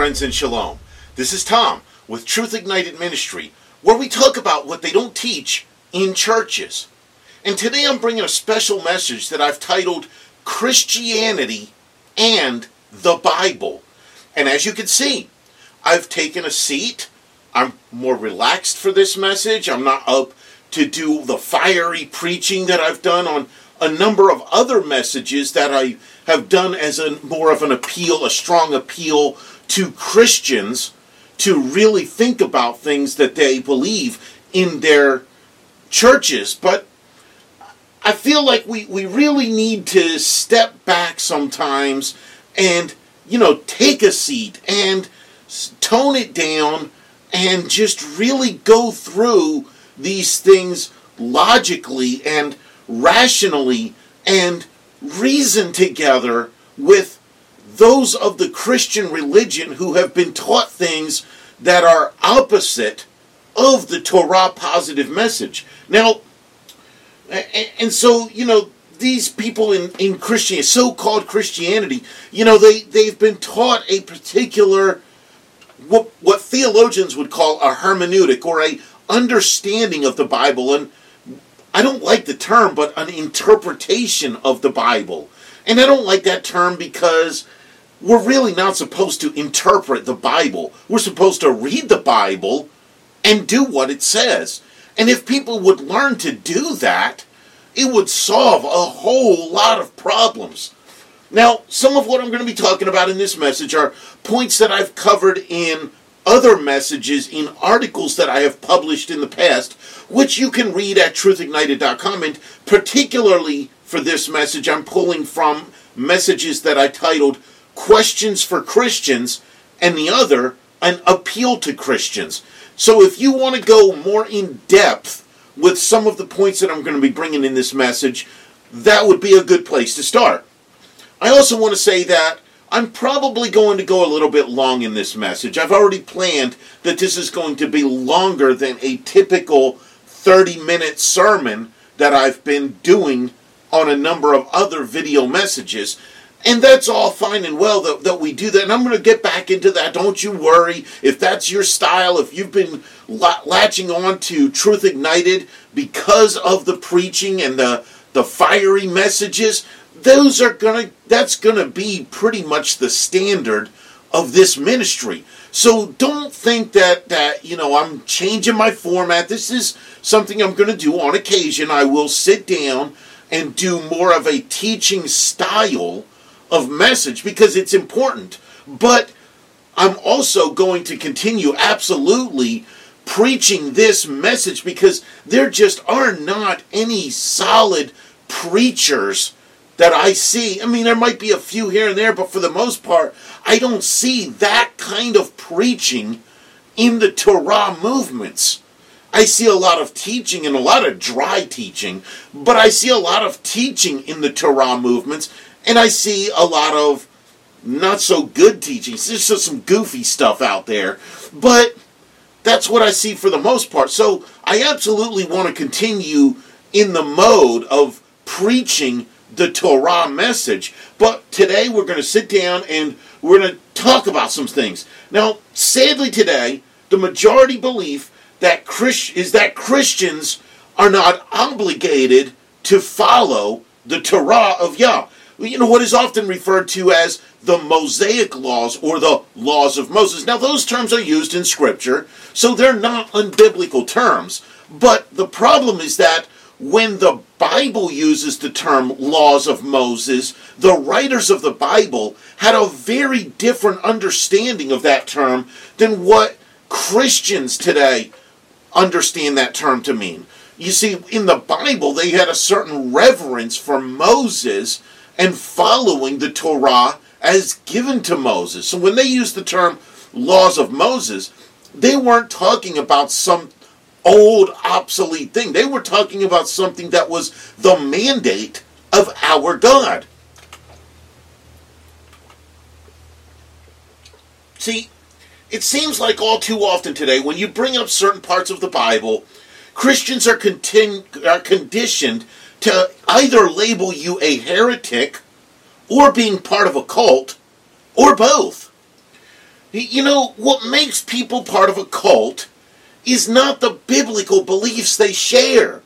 friends, and shalom. This is Tom with Truth Ignited Ministry, where we talk about what they don't teach in churches. And today I'm bringing a special message that I've titled Christianity and the Bible. And as you can see, I've taken a seat. I'm more relaxed for this message. I'm not up to do the fiery preaching that I've done on a number of other messages that I have done as a more of an appeal, a strong appeal to Christians to really think about things that they believe in their churches. But I feel like we, we really need to step back sometimes and, you know, take a seat and tone it down and just really go through these things logically and rationally and reason together with those of the Christian religion who have been taught things that are opposite of the Torah positive message. Now, and so, you know, these people in, in Christianity, so-called Christianity, you know, they, they've been taught a particular, what, what theologians would call a hermeneutic or a understanding of the Bible. And I don't like the term, but an interpretation of the Bible. And I don't like that term because we're really not supposed to interpret the Bible. We're supposed to read the Bible and do what it says. And if people would learn to do that, it would solve a whole lot of problems. Now, some of what I'm going to be talking about in this message are points that I've covered in other messages in articles that I have published in the past, which you can read at truthignited.com. And particularly for this message, I'm pulling from messages that I titled Questions for Christians and the other, An Appeal to Christians. So if you want to go more in depth with some of the points that I'm going to be bringing in this message, that would be a good place to start. I also want to say that I'm probably going to go a little bit long in this message. I've already planned that this is going to be longer than a typical 30 minute sermon that I've been doing on a number of other video messages. And that's all fine and well that, that we do that. And I'm going to get back into that. Don't you worry. If that's your style, if you've been latching on to Truth Ignited because of the preaching and the, the fiery messages, those are gonna that's gonna be pretty much the standard of this ministry. So don't think that that you know I'm changing my format. This is something I'm going to do on occasion. I will sit down and do more of a teaching style of message because it's important. But I'm also going to continue absolutely preaching this message because there just are not any solid preachers that I see. I mean, there might be a few here and there, but for the most part, I don't see that kind of preaching in the Torah movements. I see a lot of teaching and a lot of dry teaching, but I see a lot of teaching in the Torah movements, and I see a lot of not so good teaching. There's just some goofy stuff out there, but that's what I see for the most part. So I absolutely want to continue in the mode of preaching the Torah message. But today we're going to sit down and we're going to talk about some things. Now, sadly today, the majority belief that Christ, is that Christians are not obligated to follow the Torah of Yah. You know what is often referred to as the Mosaic laws or the laws of Moses. Now, those terms are used in Scripture, so they're not unbiblical terms. But the problem is that when the Bible uses the term laws of Moses, the writers of the Bible had a very different understanding of that term than what Christians today understand that term to mean. You see, in the Bible, they had a certain reverence for Moses and following the Torah as given to Moses. So when they used the term laws of Moses, they weren't talking about some old, obsolete thing. They were talking about something that was the mandate of our God. See, it seems like all too often today, when you bring up certain parts of the Bible, Christians are, contin- are conditioned to either label you a heretic or being part of a cult or both. You know, what makes people part of a cult is not the biblical beliefs they share.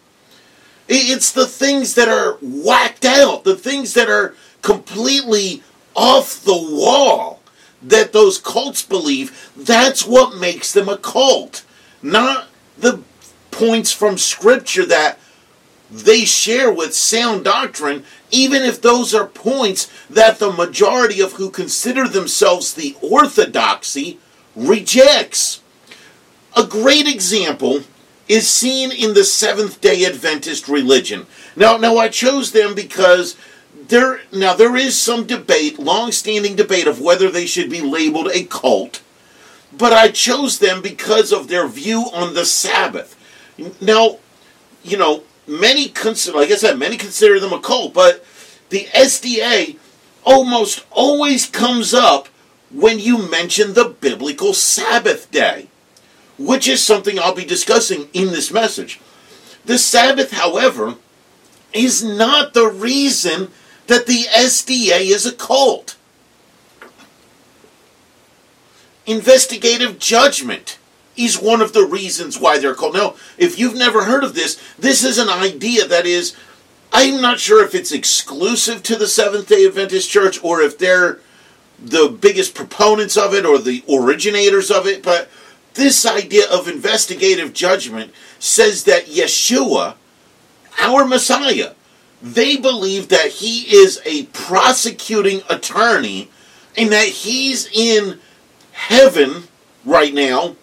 It's the things that are whacked out, the things that are completely off the wall that those cults believe. That's what makes them a cult, not the points from Scripture that they share with sound doctrine, even if those are points that the majority of who consider themselves the orthodoxy rejects. A great example is seen in the Seventh Day Adventist religion. Now, now I chose them because there now there is some debate, long-standing debate of whether they should be labeled a cult, but I chose them because of their view on the Sabbath. Now, you know, many consider, like I said, many consider them a cult, but the SDA almost always comes up when you mention the biblical Sabbath day which is something I'll be discussing in this message. The Sabbath, however, is not the reason that the SDA is a cult. Investigative judgment is one of the reasons why they're called. Now, if you've never heard of this, this is an idea that is, I'm not sure if it's exclusive to the Seventh day Adventist Church or if they're the biggest proponents of it or the originators of it, but this idea of investigative judgment says that Yeshua, our Messiah, they believe that he is a prosecuting attorney and that he's in heaven right now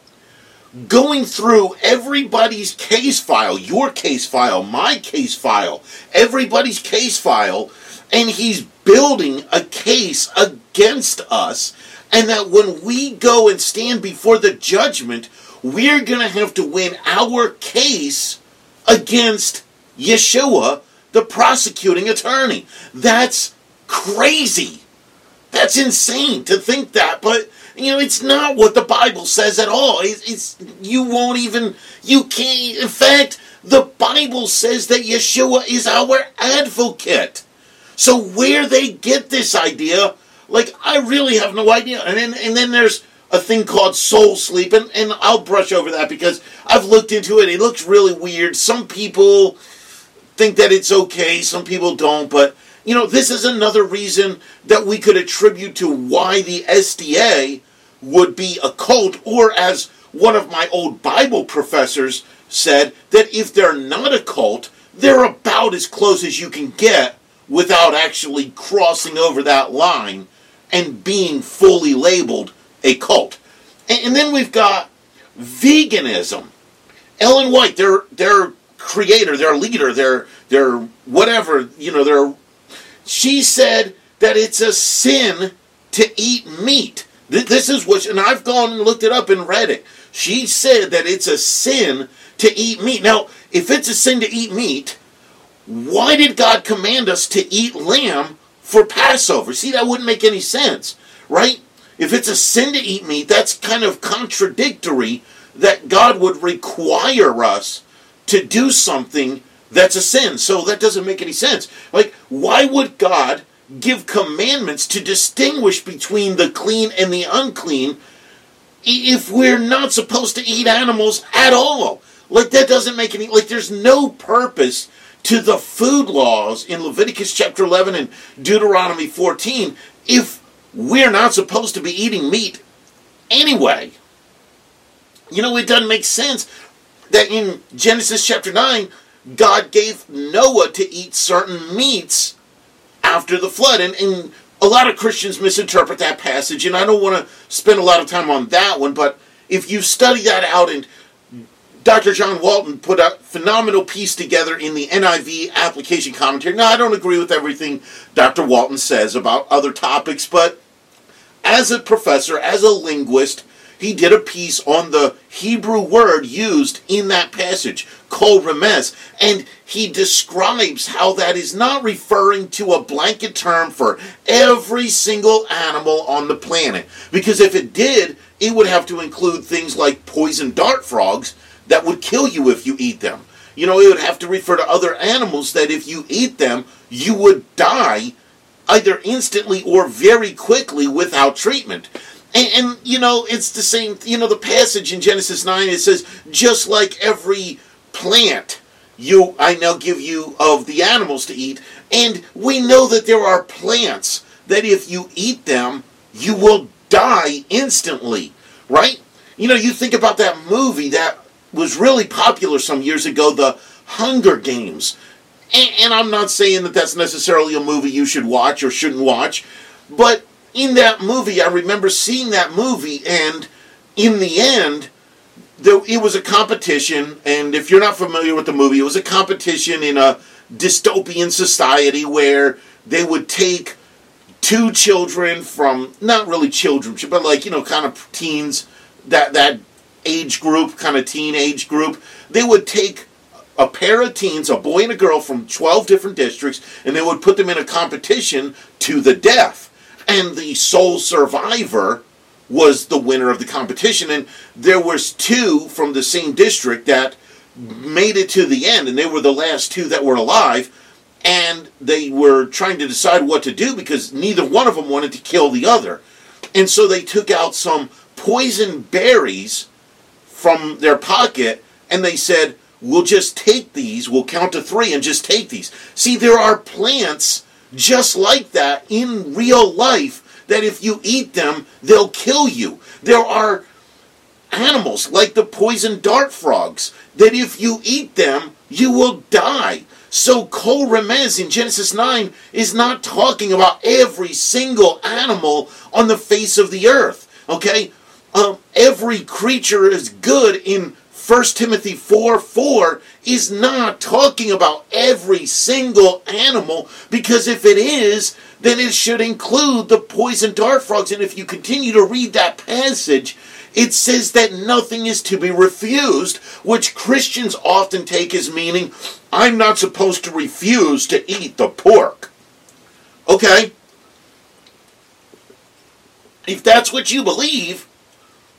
going through everybody's case file, your case file, my case file, everybody's case file, and he's building a case against us and that when we go and stand before the judgment, we're going to have to win our case against Yeshua, the prosecuting attorney. That's crazy. That's insane to think that, but you know it's not what the Bible says at all. It's, it's you won't even you can't. In fact, the Bible says that Yeshua is our advocate. So where they get this idea like, I really have no idea. And then, and then there's a thing called soul sleep, and, and I'll brush over that because I've looked into it. It looks really weird. Some people think that it's okay, some people don't, but you know, this is another reason that we could attribute to why the SDA would be a cult, or as one of my old Bible professors said, that if they're not a cult, they're about as close as you can get without actually crossing over that line and being fully labeled a cult. And, then we've got veganism. Ellen White, their their creator, their leader, their their whatever, you know, their she said that it's a sin to eat meat. This is what, and I've gone and looked it up and read it. She said that it's a sin to eat meat. Now, if it's a sin to eat meat, why did God command us to eat lamb for Passover. See, that wouldn't make any sense, right? If it's a sin to eat meat, that's kind of contradictory that God would require us to do something that's a sin. So that doesn't make any sense. Like, why would God give commandments to distinguish between the clean and the unclean if we're not supposed to eat animals at all? Like, that doesn't make any, like, there's no purpose to the food laws in Leviticus chapter 11 and Deuteronomy 14 if we're not supposed to be eating meat anyway. You know, it doesn't make sense that in Genesis chapter 9, God gave Noah to eat certain meats after the flood. And, and a lot of Christians misinterpret that passage, and I don't want to spend a lot of time on that one, but if you study that out and Dr. John Walton put a phenomenal piece together in the NIV application commentary. Now, I don't agree with everything Dr. Walton says about other topics, but as a professor, as a linguist, he did a piece on the Hebrew word used in that passage, kol remes, and he describes how that is not referring to a blanket term for every single animal on the planet. Because if it did, it would have to include things like poison dart frogs, that would kill you if you eat them. You know, it would have to refer to other animals that if you eat them, you would die either instantly or very quickly without treatment. And, and, you know, it's the same, you know, the passage in Genesis 9, it says, just like every plant, you I now give you of the animals to eat. And we know that there are plants that if you eat them, you will die instantly, right? You know, you think about that movie that was really popular some years ago, The Hunger Games. And, and I'm not saying that that's necessarily a movie you should watch or shouldn't watch, but in that movie, I remember seeing that movie, and in the end, it was a competition. And if you're not familiar with the movie, it was a competition in a dystopian society where they would take two children from not really children, but like you know, kind of teens that that age group, kind of teenage group. They would take a pair of teens, a boy and a girl from 12 different districts, and they would put them in a competition to the death and the sole survivor was the winner of the competition. And there was two from the same district that made it to the end and they were the last two that were alive. And they were trying to decide what to do because neither one of them wanted to kill the other. And so they took out some poison berries from their pocket and they said we'll just take these. We'll count to 3 and just take these. See there are plants just like that in real life that if you eat them, they'll kill you. There are animals like the poison dart frogs that if you eat them, you will die. So Kol Remes in Genesis 9 is not talking about every single animal on the face of the earth. Okay? Um, every creature is good in 1 Timothy 4 4 is not talking about every single animal because if it is, then it should include the poison dart frogs. And if you continue to read that passage, it says that nothing is to be refused, which Christians often take as meaning I'm not supposed to refuse to eat the pork. Okay? If that's what you believe,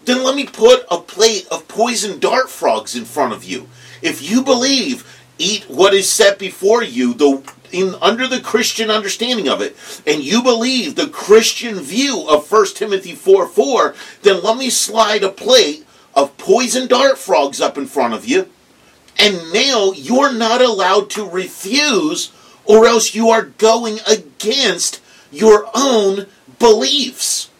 then let me put a plate of poison dart frogs in front of you. If you believe, eat what is set before you, the in under the Christian understanding of it, and you believe the Christian view of 1 Timothy 4 4, then let me slide a plate of poison dart frogs up in front of you, and now you're not allowed to refuse, or else you are going against your own beliefs.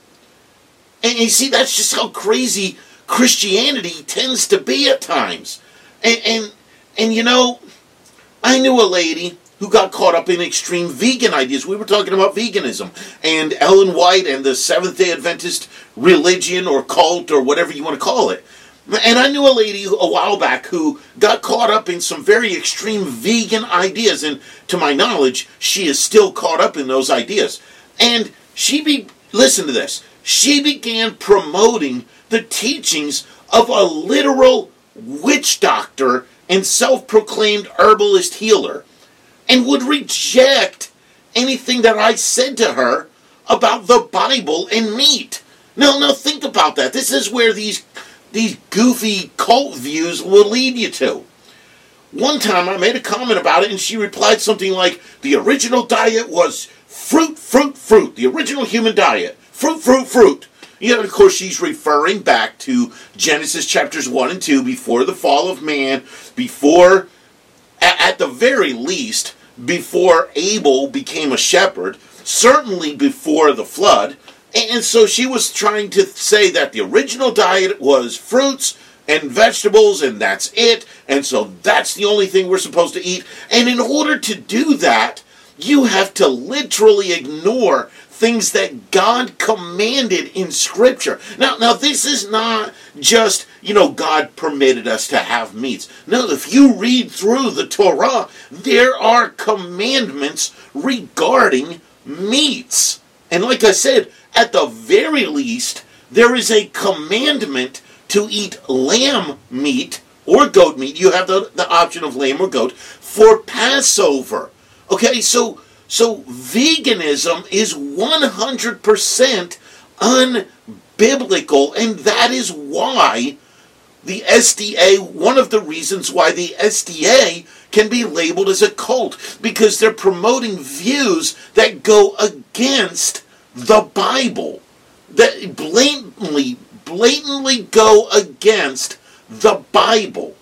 And you see, that's just how crazy Christianity tends to be at times. And, and, and you know, I knew a lady who got caught up in extreme vegan ideas. We were talking about veganism and Ellen White and the Seventh day Adventist religion or cult or whatever you want to call it. And I knew a lady a while back who got caught up in some very extreme vegan ideas. And to my knowledge, she is still caught up in those ideas. And she be, listen to this she began promoting the teachings of a literal witch doctor and self proclaimed herbalist healer and would reject anything that I said to her about the Bible and meat. Now, now think about that. This is where these these goofy cult views will lead you to. One time I made a comment about it and she replied something like, The original diet was fruit, fruit, fruit, the original human diet fruit, fruit, fruit. Know, of course, she's referring back to Genesis chapters 1 and 2 before the fall of man, before, at the very least, before Abel became a shepherd, certainly before the flood. And so she was trying to say that the original diet was fruits and vegetables, and that's it. And so that's the only thing we're supposed to eat. And in order to do that, you have to literally ignore things that God commanded in Scripture. Now, now this is not just, you know, God permitted us to have meats. No, if you read through the Torah, there are commandments regarding meats. And like I said, at the very least, there is a commandment to eat lamb meat or goat meat. You have the, the option of lamb or goat for Passover. Okay, so so veganism is 100% unbiblical, and that is why the SDA, one of the reasons why the SDA can be labeled as a cult, because they're promoting views that go against the Bible. that blatantly, blatantly go against the Bible.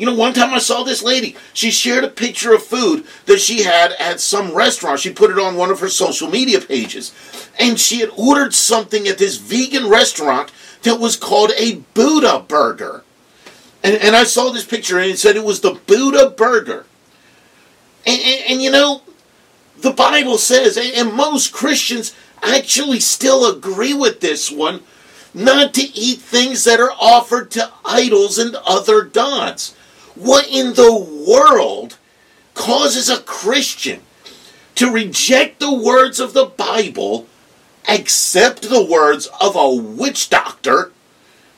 You know, one time I saw this lady. She shared a picture of food that she had at some restaurant. She put it on one of her social media pages. And she had ordered something at this vegan restaurant that was called a Buddha burger. And, and I saw this picture and it said it was the Buddha burger. And, and, and you know, the Bible says, and most Christians actually still agree with this one, not to eat things that are offered to idols and other gods. What in the world causes a Christian to reject the words of the Bible, accept the words of a witch doctor,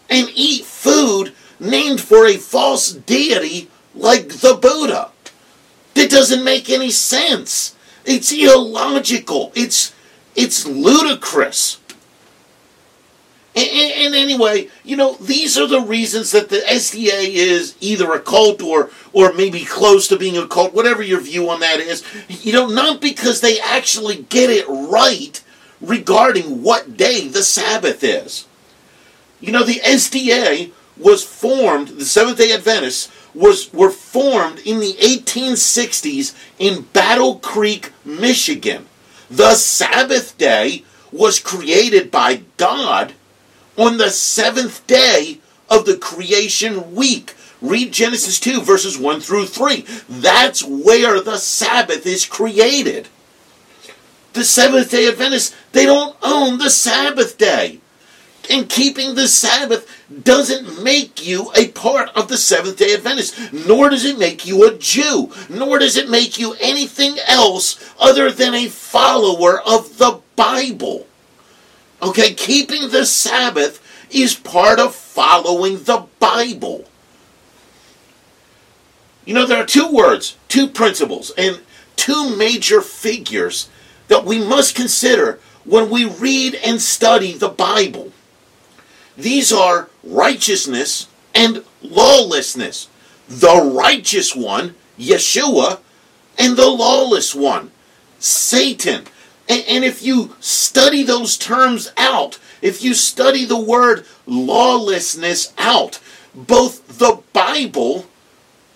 and eat food named for a false deity like the Buddha? That doesn't make any sense. It's illogical. It's it's ludicrous. And, and, anyway, you know, these are the reasons that the SDA is either a cult or or maybe close to being a cult, whatever your view on that is. You know, not because they actually get it right regarding what day the Sabbath is. You know, the SDA was formed, the Seventh Day Adventists was were formed in the 1860s in Battle Creek, Michigan. The Sabbath day was created by God on the seventh day of the creation week. Read Genesis 2, verses 1 through 3. That's where the Sabbath is created. The Seventh day Adventists, they don't own the Sabbath day. And keeping the Sabbath doesn't make you a part of the Seventh day Adventists, nor does it make you a Jew, nor does it make you anything else other than a follower of the Bible. Okay, keeping the Sabbath is part of following the Bible. You know, there are two words, two principles, and two major figures that we must consider when we read and study the Bible. These are righteousness and lawlessness. The righteous one, Yeshua, and the lawless one, Satan. And, and if you study those terms out, if you study the word lawlessness out, both the Bible,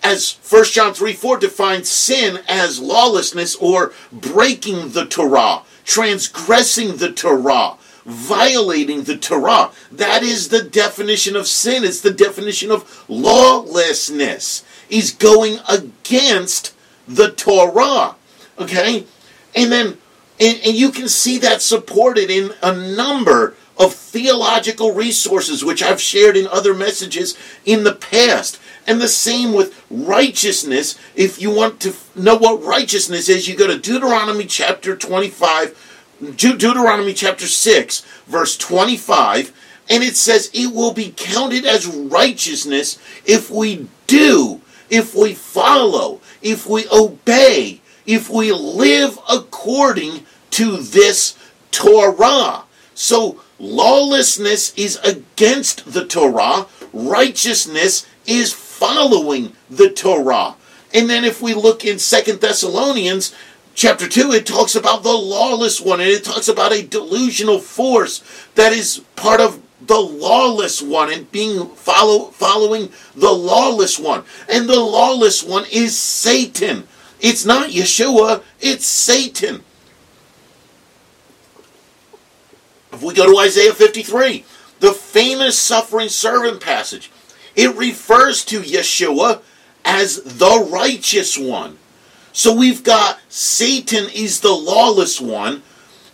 as 1 John 3 4 defines sin as lawlessness or breaking the Torah, transgressing the Torah, violating the Torah. That is the definition of sin. It's the definition of lawlessness. Is going against the Torah. Okay? And then and, and you can see that supported in a number of theological resources, which I've shared in other messages in the past. And the same with righteousness. If you want to know what righteousness is, you go to Deuteronomy chapter 25, Deuteronomy chapter 6, verse 25, and it says, It will be counted as righteousness if we do, if we follow, if we obey, if we live according to this Torah. So lawlessness is against the Torah, righteousness is following the Torah. And then if we look in Second Thessalonians chapter 2, it talks about the lawless one, and it talks about a delusional force that is part of the lawless one and being follow, following the lawless one. And the lawless one is Satan. It's not Yeshua, it's Satan. If we go to Isaiah 53, the famous suffering servant passage, it refers to Yeshua as the righteous one. So we've got Satan is the lawless one.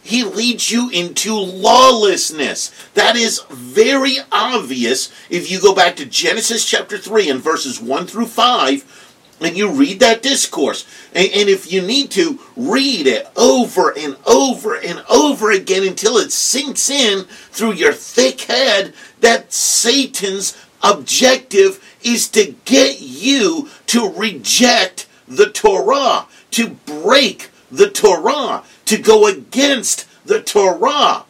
He leads you into lawlessness. That is very obvious if you go back to Genesis chapter 3 and verses 1 through 5 and you read that discourse. And, and, if you need to, read it over and over and over again until it sinks in through your thick head that Satan's objective is to get you to reject the Torah, to break the Torah, to go against the Torah,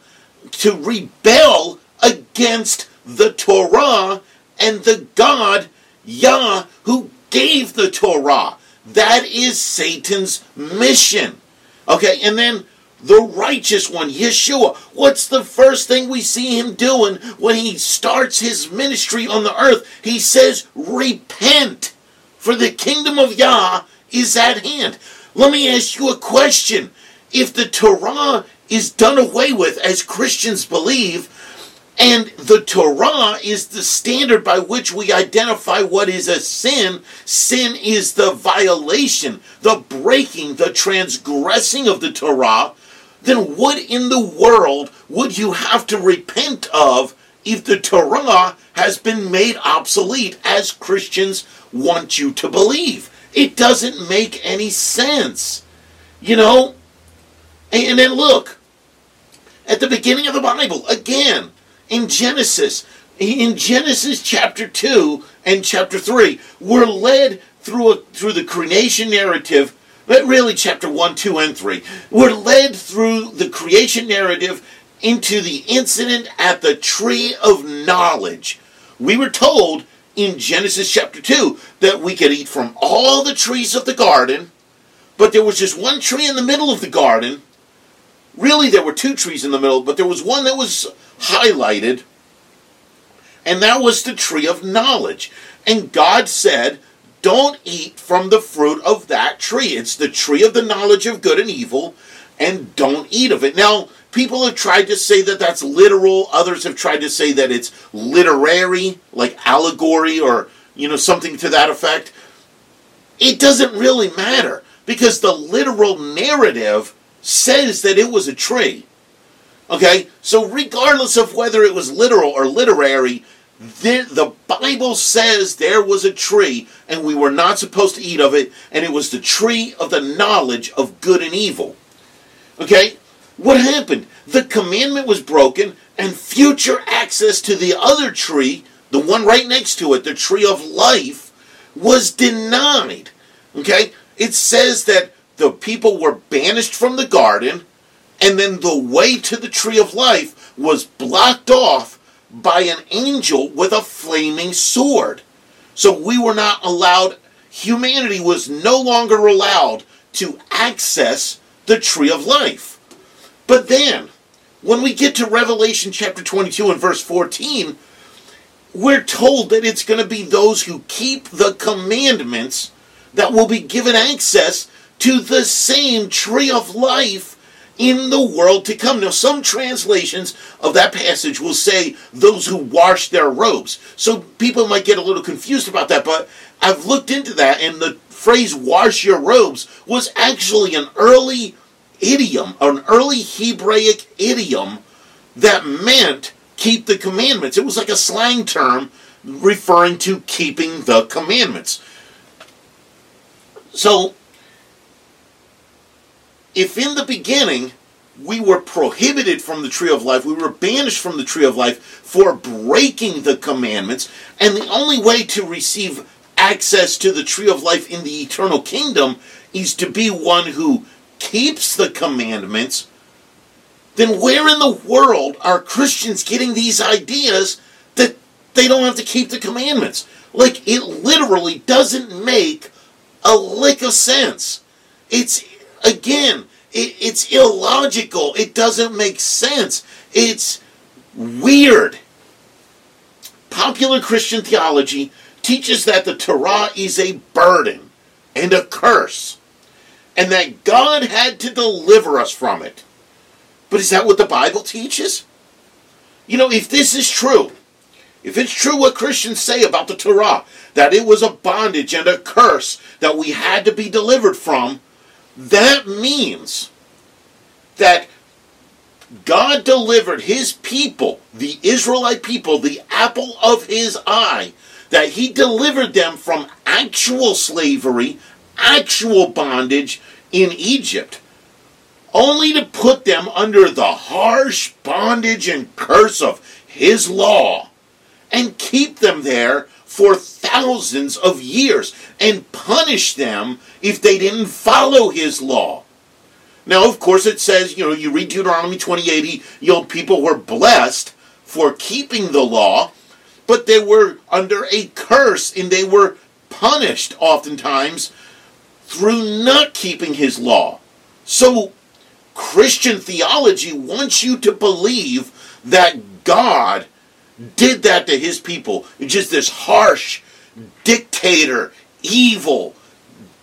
to rebel against the Torah and the God Yah who gave the Torah. That is Satan's mission. Okay, and then the righteous one, Yeshua, what's the first thing we see him doing when he starts his ministry on the earth? He says, Repent, for the kingdom of Yah is at hand. Let me ask you a question. If the Torah is done away with, as Christians believe, and the Torah is the standard by which we identify what is a sin. Sin is the violation, the breaking, the transgressing of the Torah. Then what in the world would you have to repent of if the Torah has been made obsolete as Christians want you to believe? It doesn't make any sense. You know? And then look, at the beginning of the Bible, again, in Genesis, in Genesis chapter 2 and chapter 3, we're led through, a, through the creation narrative, but really chapter 1, 2, and 3. We're led through the creation narrative into the incident at the tree of knowledge. We were told in Genesis chapter 2 that we could eat from all the trees of the garden, but there was just one tree in the middle of the garden. Really, there were two trees in the middle, but there was one that was highlighted, and that was the tree of knowledge. And God said, Don't eat from the fruit of that tree. It's the tree of the knowledge of good and evil, and don't eat of it. Now, people have tried to say that that's literal, others have tried to say that it's literary, like allegory or, you know, something to that effect. It doesn't really matter because the literal narrative says that it was a tree. Okay? So, regardless of whether it was literal or literary, the, the, Bible says there was a tree and we were not supposed to eat of it, and it was the tree of the knowledge of good and evil. Okay? What happened? The commandment was broken, and future access to the other tree, the one right next to it, the tree of life, was denied. Okay? It says that the people were banished from the garden and then the way to the tree of life was blocked off by an angel with a flaming sword. So we were not allowed, humanity was no longer allowed to access the tree of life. But then, when we get to Revelation chapter 22 and verse 14, we're told that it's going to be those who keep the commandments that will be given access to the same tree of life in the world to come. Now, some translations of that passage will say those who wash their robes. So people might get a little confused about that, but I've looked into that, and the phrase wash your robes was actually an early idiom, an early Hebraic idiom that meant keep the commandments. It was like a slang term referring to keeping the commandments. So if in the beginning we were prohibited from the tree of life, we were banished from the tree of life for breaking the commandments, and the only way to receive access to the tree of life in the eternal kingdom is to be one who keeps the commandments, then where in the world are Christians getting these ideas that they don't have to keep the commandments? Like, it literally doesn't make a lick of sense. It's Again, it, it's illogical. It doesn't make sense. It's weird. Popular Christian theology teaches that the Torah is a burden and a curse, and that God had to deliver us from it. But is that what the Bible teaches? You know, if this is true, if it's true what Christians say about the Torah, that it was a bondage and a curse that we had to be delivered from, that means that God delivered his people, the Israelite people, the apple of his eye, that he delivered them from actual slavery, actual bondage in Egypt, only to put them under the harsh bondage and curse of his law and keep them there for thousands of years and punish them if they didn't follow his law. Now, of course, it says, you know, you read Deuteronomy 2080, you know, people were blessed for keeping the law, but they were under a curse and they were punished oftentimes through not keeping his law. So, Christian theology wants you to believe that God did that to his people. Just this harsh dictator, evil,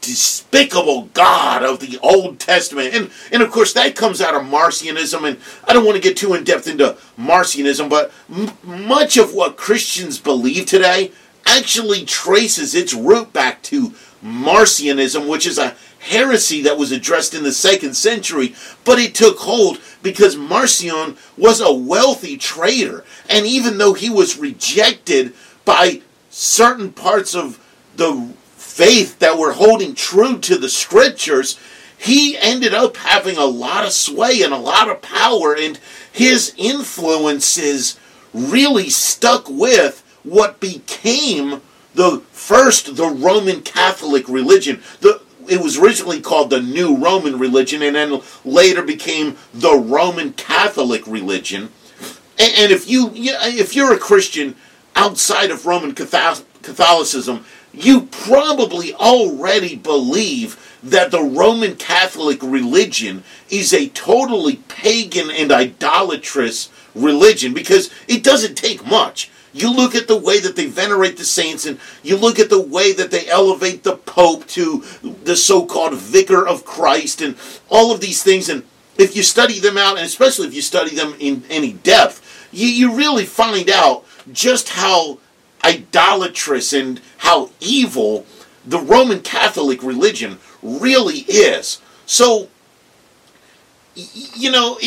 despicable God of the Old Testament. And, and of course, that comes out of Marcionism. And I don't want to get too in depth into Marcionism, but m- much of what Christians believe today actually traces its root back to Marcionism, which is a heresy that was addressed in the second century, but it took hold because Marcion was a wealthy trader. And even though he was rejected by certain parts of the faith that were holding true to the scriptures, he ended up having a lot of sway and a lot of power, and his influences really stuck with what became the first the Roman Catholic religion. The it was originally called the New Roman religion, and then later became the Roman Catholic religion. And, and if you if you're a Christian outside of Roman Catholicism, you probably already believe that the Roman Catholic religion is a totally pagan and idolatrous religion because it doesn't take much. You look at the way that they venerate the saints, and you look at the way that they elevate the Pope to the so called vicar of Christ, and all of these things. And if you study them out, and especially if you study them in any depth, you, you really find out just how idolatrous and how evil the Roman Catholic religion really is. So, you know,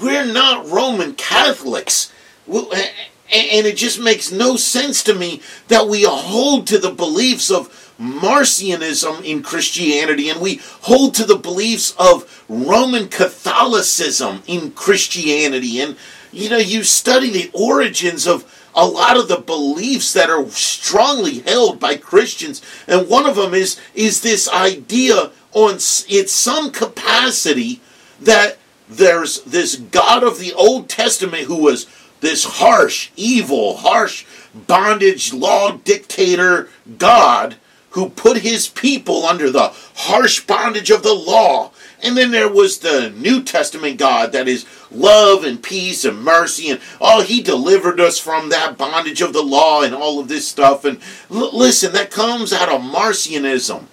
we're not Roman Catholics. Eh, And it just makes no sense to me that we hold to the beliefs of Marcionism in Christianity and we hold to the beliefs of Roman Catholicism in Christianity. And, you know, you study the origins of a lot of the beliefs that are strongly held by Christians. And one of them is, is this idea on its some capacity that there's this God of the Old Testament who was this harsh, evil, harsh bondage law dictator God who put his people under the harsh bondage of the law. And then there was the New Testament God that is love and peace and mercy. And oh, he delivered us from that bondage of the law and all of this stuff. And l- listen, that comes out of Marcionism.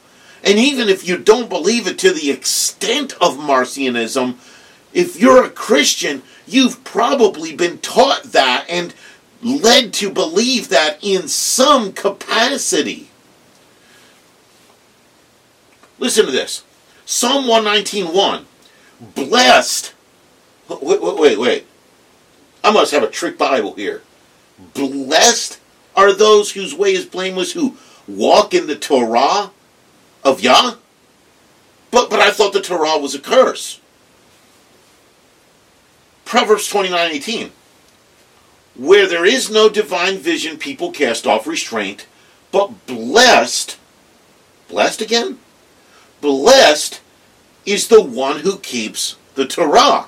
And even if you don't believe it to the extent of Marcionism, if you're a Christian, you've probably been taught that and led to believe that in some capacity. Listen to this. Psalm 119.1. Blessed. Wait, wait, wait, wait. I must have a trick Bible here. Blessed are those whose way is blameless, who walk in the Torah of Yah. But, but I thought the Torah was a curse. Proverbs 29 18. Where there is no divine vision, people cast off restraint, but blessed, blessed again? Blessed is the one who keeps the Torah.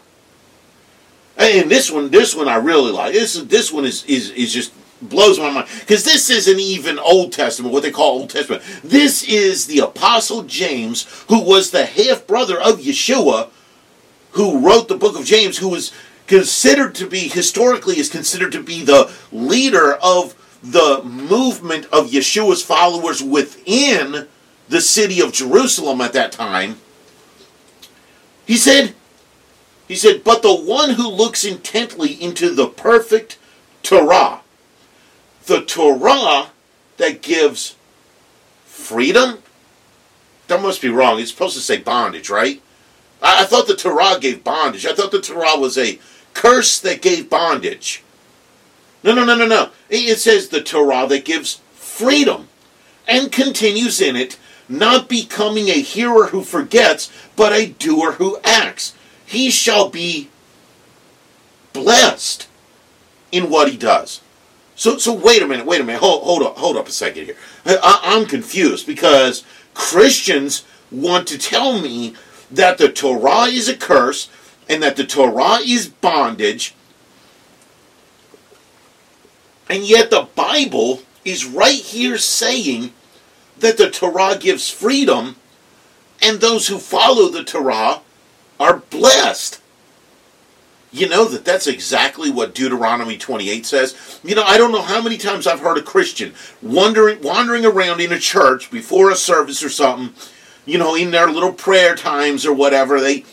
And this one, this one I really like. This this one is is is just blows my mind because this isn't even Old Testament, what they call Old Testament. This is the Apostle James, who was the half brother of Yeshua, who wrote the book of James, who was considered to be, historically, is considered to be the leader of the movement of Yeshua's followers within the city of Jerusalem at that time. He said, he said, but the one who looks intently into the perfect Torah, the Torah that gives freedom, that must be wrong. It's supposed to say bondage, right? I, I thought the Torah gave bondage. I thought the Torah was a curse that gave bondage. No, no, no, no, no. It says the Torah that gives freedom and continues in it, not becoming a hearer who forgets, but a doer who acts. He shall be blessed in what he does. So, so wait a minute, wait a minute, hold, hold up, hold up a second here. I, I'm confused because Christians want to tell me that the Torah is a curse and that the Torah is bondage, and yet the Bible is right here saying that the Torah gives freedom, and those who follow the Torah are blessed. You know that that's exactly what Deuteronomy 28 says. You know, I don't know how many times I've heard a Christian wandering wandering around in a church before a service or something, you know, in their little prayer times or whatever, they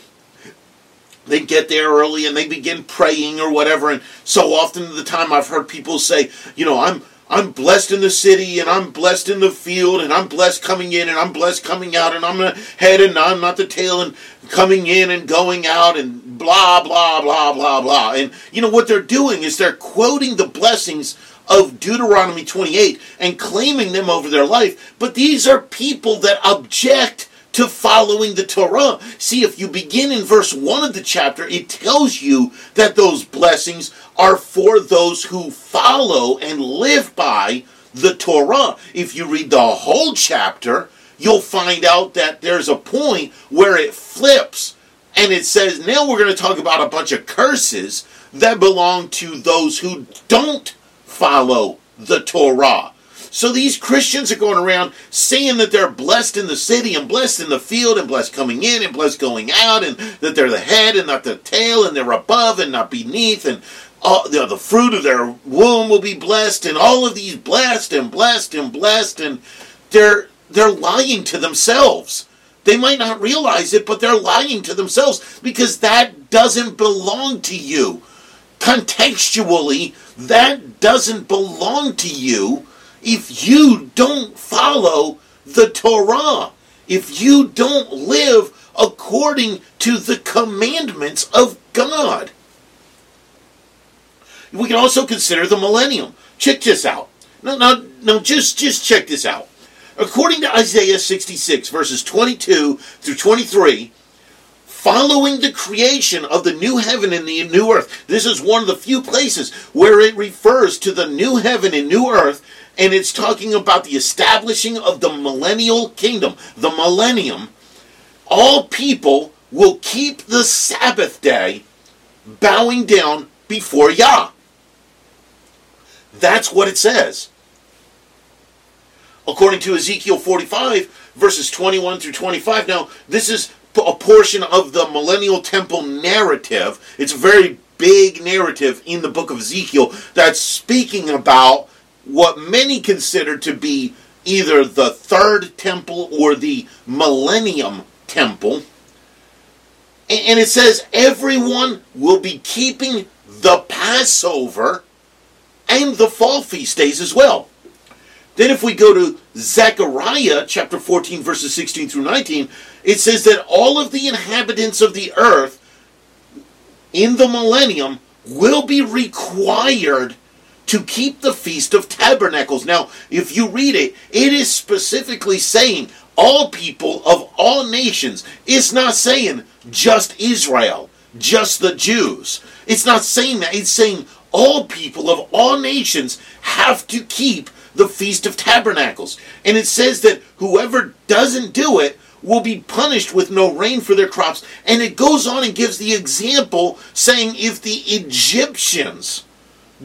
they get there early and they begin praying or whatever and so often the time I've heard people say, you know, I'm I'm blessed in the city and I'm blessed in the field and I'm blessed coming in and I'm blessed coming out and I'm the head and I'm not the tail and coming in and going out and blah, blah, blah, blah, blah. And you know what they're doing is they're quoting the blessings of Deuteronomy 28 and claiming them over their life. But these are people that object to following the Torah. See, if you begin in verse 1 of the chapter, it tells you that those blessings are for those who follow and live by the Torah. If you read the whole chapter, you'll find out that there's a point where it flips and it says, now we're going to talk about a bunch of curses that belong to those who don't follow the Torah. So these Christians are going around saying that they're blessed in the city and blessed in the field and blessed coming in and blessed going out and that they're the head and not the tail and they're above and not beneath and all, you know, the fruit of their womb will be blessed and all of these blessed and blessed and blessed and they're they're lying to themselves. They might not realize it, but they're lying to themselves because that doesn't belong to you. Contextually, that doesn't belong to you if you don't follow the Torah, if you don't live according to the commandments of God. We can also consider the millennium. Check this out. No, no, no, just, just check this out. According to Isaiah 66, verses 22 through 23, following the creation of the new heaven and the new earth, this is one of the few places where it refers to the new heaven and new earth and it's talking about the establishing of the millennial kingdom, the millennium, all people will keep the Sabbath day bowing down before Yah. That's what it says. According to Ezekiel 45, verses 21 through 25. Now, this is a portion of the millennial temple narrative. It's a very big narrative in the book of Ezekiel that's speaking about what many consider to be either the third temple or the millennium temple. And it says everyone will be keeping the Passover and the fall feast days as well. Then, if we go to Zechariah chapter 14, verses 16 through 19, it says that all of the inhabitants of the earth in the millennium will be required to keep the Feast of Tabernacles. Now, if you read it, it is specifically saying all people of all nations. It's not saying just Israel, just the Jews. It's not saying that. It's saying all people of all nations have to keep the Feast of Tabernacles. And it says that whoever doesn't do it will be punished with no rain for their crops. And it goes on and gives the example saying if the Egyptians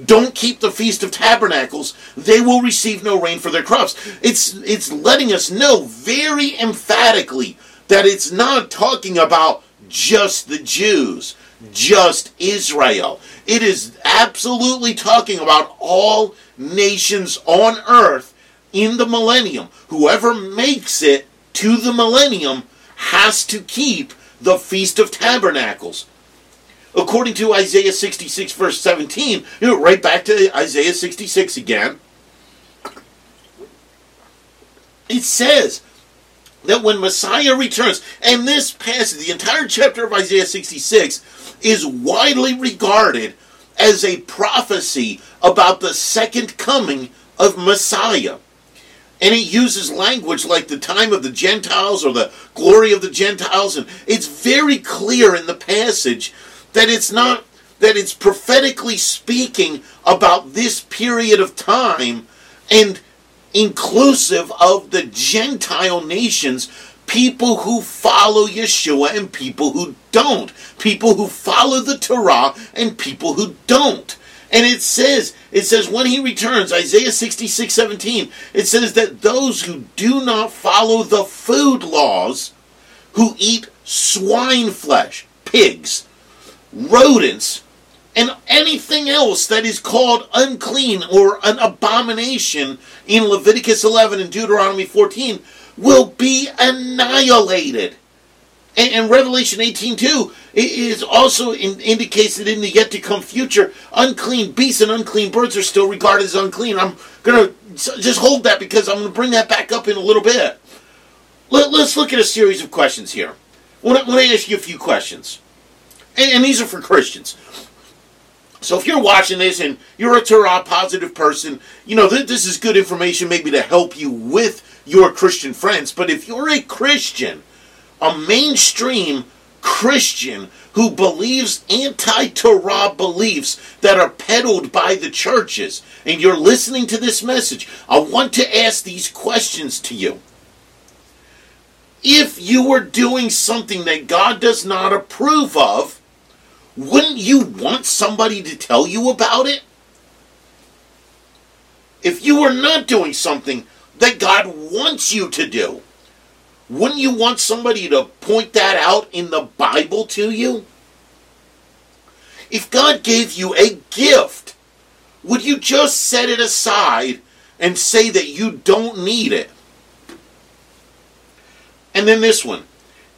don't keep the Feast of Tabernacles, they will receive no rain for their crops. It's, it's letting us know very emphatically that it's not talking about just the Jews, just Israel. It is absolutely talking about all nations on earth in the millennium. Whoever makes it to the millennium has to keep the Feast of Tabernacles according to Isaiah 66, verse 17, you know, right back to Isaiah 66 again, it says that when Messiah returns, and this passage, the entire chapter of Isaiah 66, is widely regarded as a prophecy about the second coming of Messiah. And it uses language like the time of the Gentiles or the glory of the Gentiles. And it's very clear in the passage that it's not that it's prophetically speaking about this period of time and inclusive of the Gentile nations, people who follow Yeshua and people who don't, people who follow the Torah and people who don't. And it says, it says when he returns, Isaiah 66, 17, it says that those who do not follow the food laws, who eat swine flesh, pigs, rodents, and anything else that is called unclean or an abomination in Leviticus 11 and Deuteronomy 14 will be annihilated. And, and Revelation 18 2 is also in, indicates that in the yet to come future, unclean beasts and unclean birds are still regarded as unclean. I'm going to just hold that because I'm going to bring that back up in a little bit. Let, us look at a series of questions here. Want to ask you a few questions. And, and these are for Christians. So if you're watching this and you're a Torah positive person, you know, th- this is good information maybe to help you with your Christian friends. But if you're a Christian, a mainstream Christian who believes anti Torah beliefs that are peddled by the churches, and you're listening to this message, I want to ask these questions to you. If you were doing something that God does not approve of, wouldn't you want somebody to tell you about it? If you were not doing something that God wants you to do, wouldn't you want somebody to point that out in the Bible to you? If God gave you a gift, would you just set it aside and say that you don't need it? And then this one.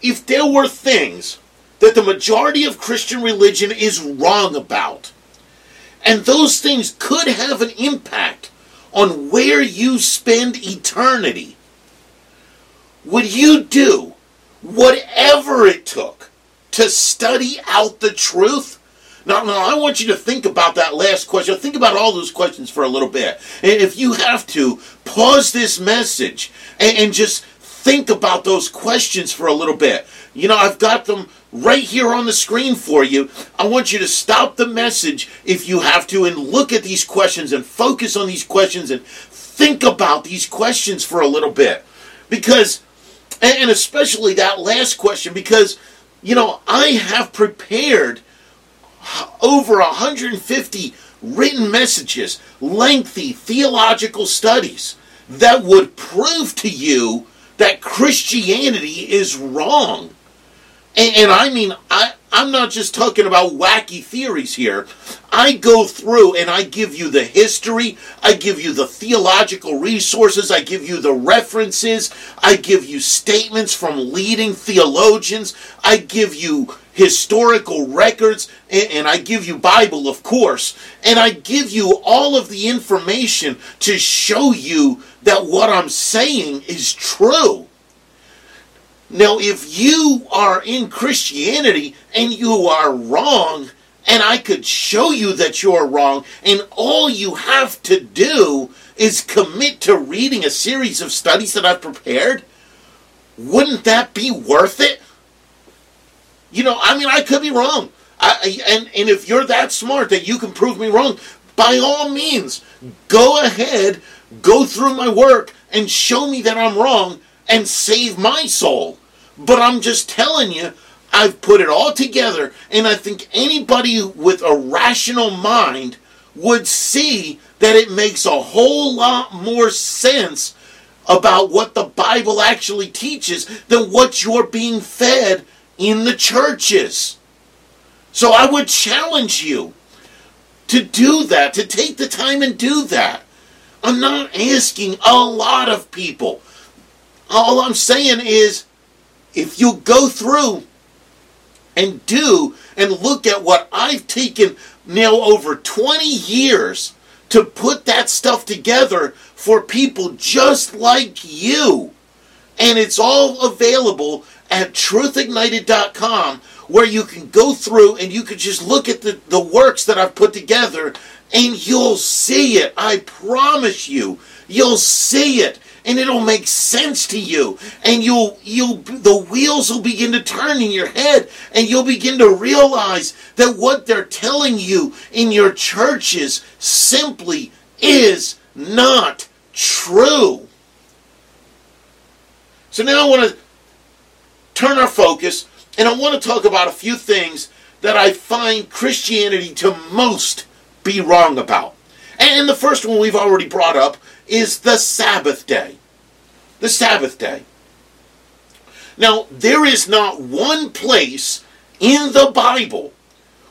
If there were things that the majority of Christian religion is wrong about, and those things could have an impact on where you spend eternity, would you do whatever it took to study out the truth? Now, now, I want you to think about that last question. Think about all those questions for a little bit. And if you have to, pause this message and, and just think about those questions for a little bit. You know, I've got them right here on the screen for you. I want you to stop the message if you have to and look at these questions and focus on these questions and think about these questions for a little bit. Because and especially that last question, because, you know, I have prepared over 150 written messages, lengthy theological studies that would prove to you that Christianity is wrong. And, and I mean, I, I'm not just talking about wacky theories here. I go through and I give you the history, I give you the theological resources, I give you the references, I give you statements from leading theologians, I give you historical records, and, and I give you Bible, of course, and I give you all of the information to show you that what I'm saying is true. Now, if you are in Christianity and you are wrong, and I could show you that you're wrong, and all you have to do is commit to reading a series of studies that I've prepared, wouldn't that be worth it? You know, I mean, I could be wrong. I, and, and if you're that smart that you can prove me wrong, by all means, go ahead, go through my work, and show me that I'm wrong, and save my soul. But I'm just telling you, I've put it all together, and I think anybody with a rational mind would see that it makes a whole lot more sense about what the Bible actually teaches than what you're being fed in the churches. So I would challenge you to do that, to take the time and do that. I'm not asking a lot of people. All I'm saying is if you go through and do and look at what I've taken now over 20 years to put that stuff together for people just like you. And it's all available at truthignited.com where you can go through and you can just look at the, the works that I've put together and you'll see it. I promise you, you'll see it and it'll make sense to you. And you'll you'll the wheels will begin to turn in your head and you'll begin to realize that what they're telling you in your churches simply is not true. So now i want to turn our focus and i want to talk about a few things that i find christianity to most be wrong about. And the first one we've already brought up is the Sabbath day. The Sabbath day. Now, there is not one place in the Bible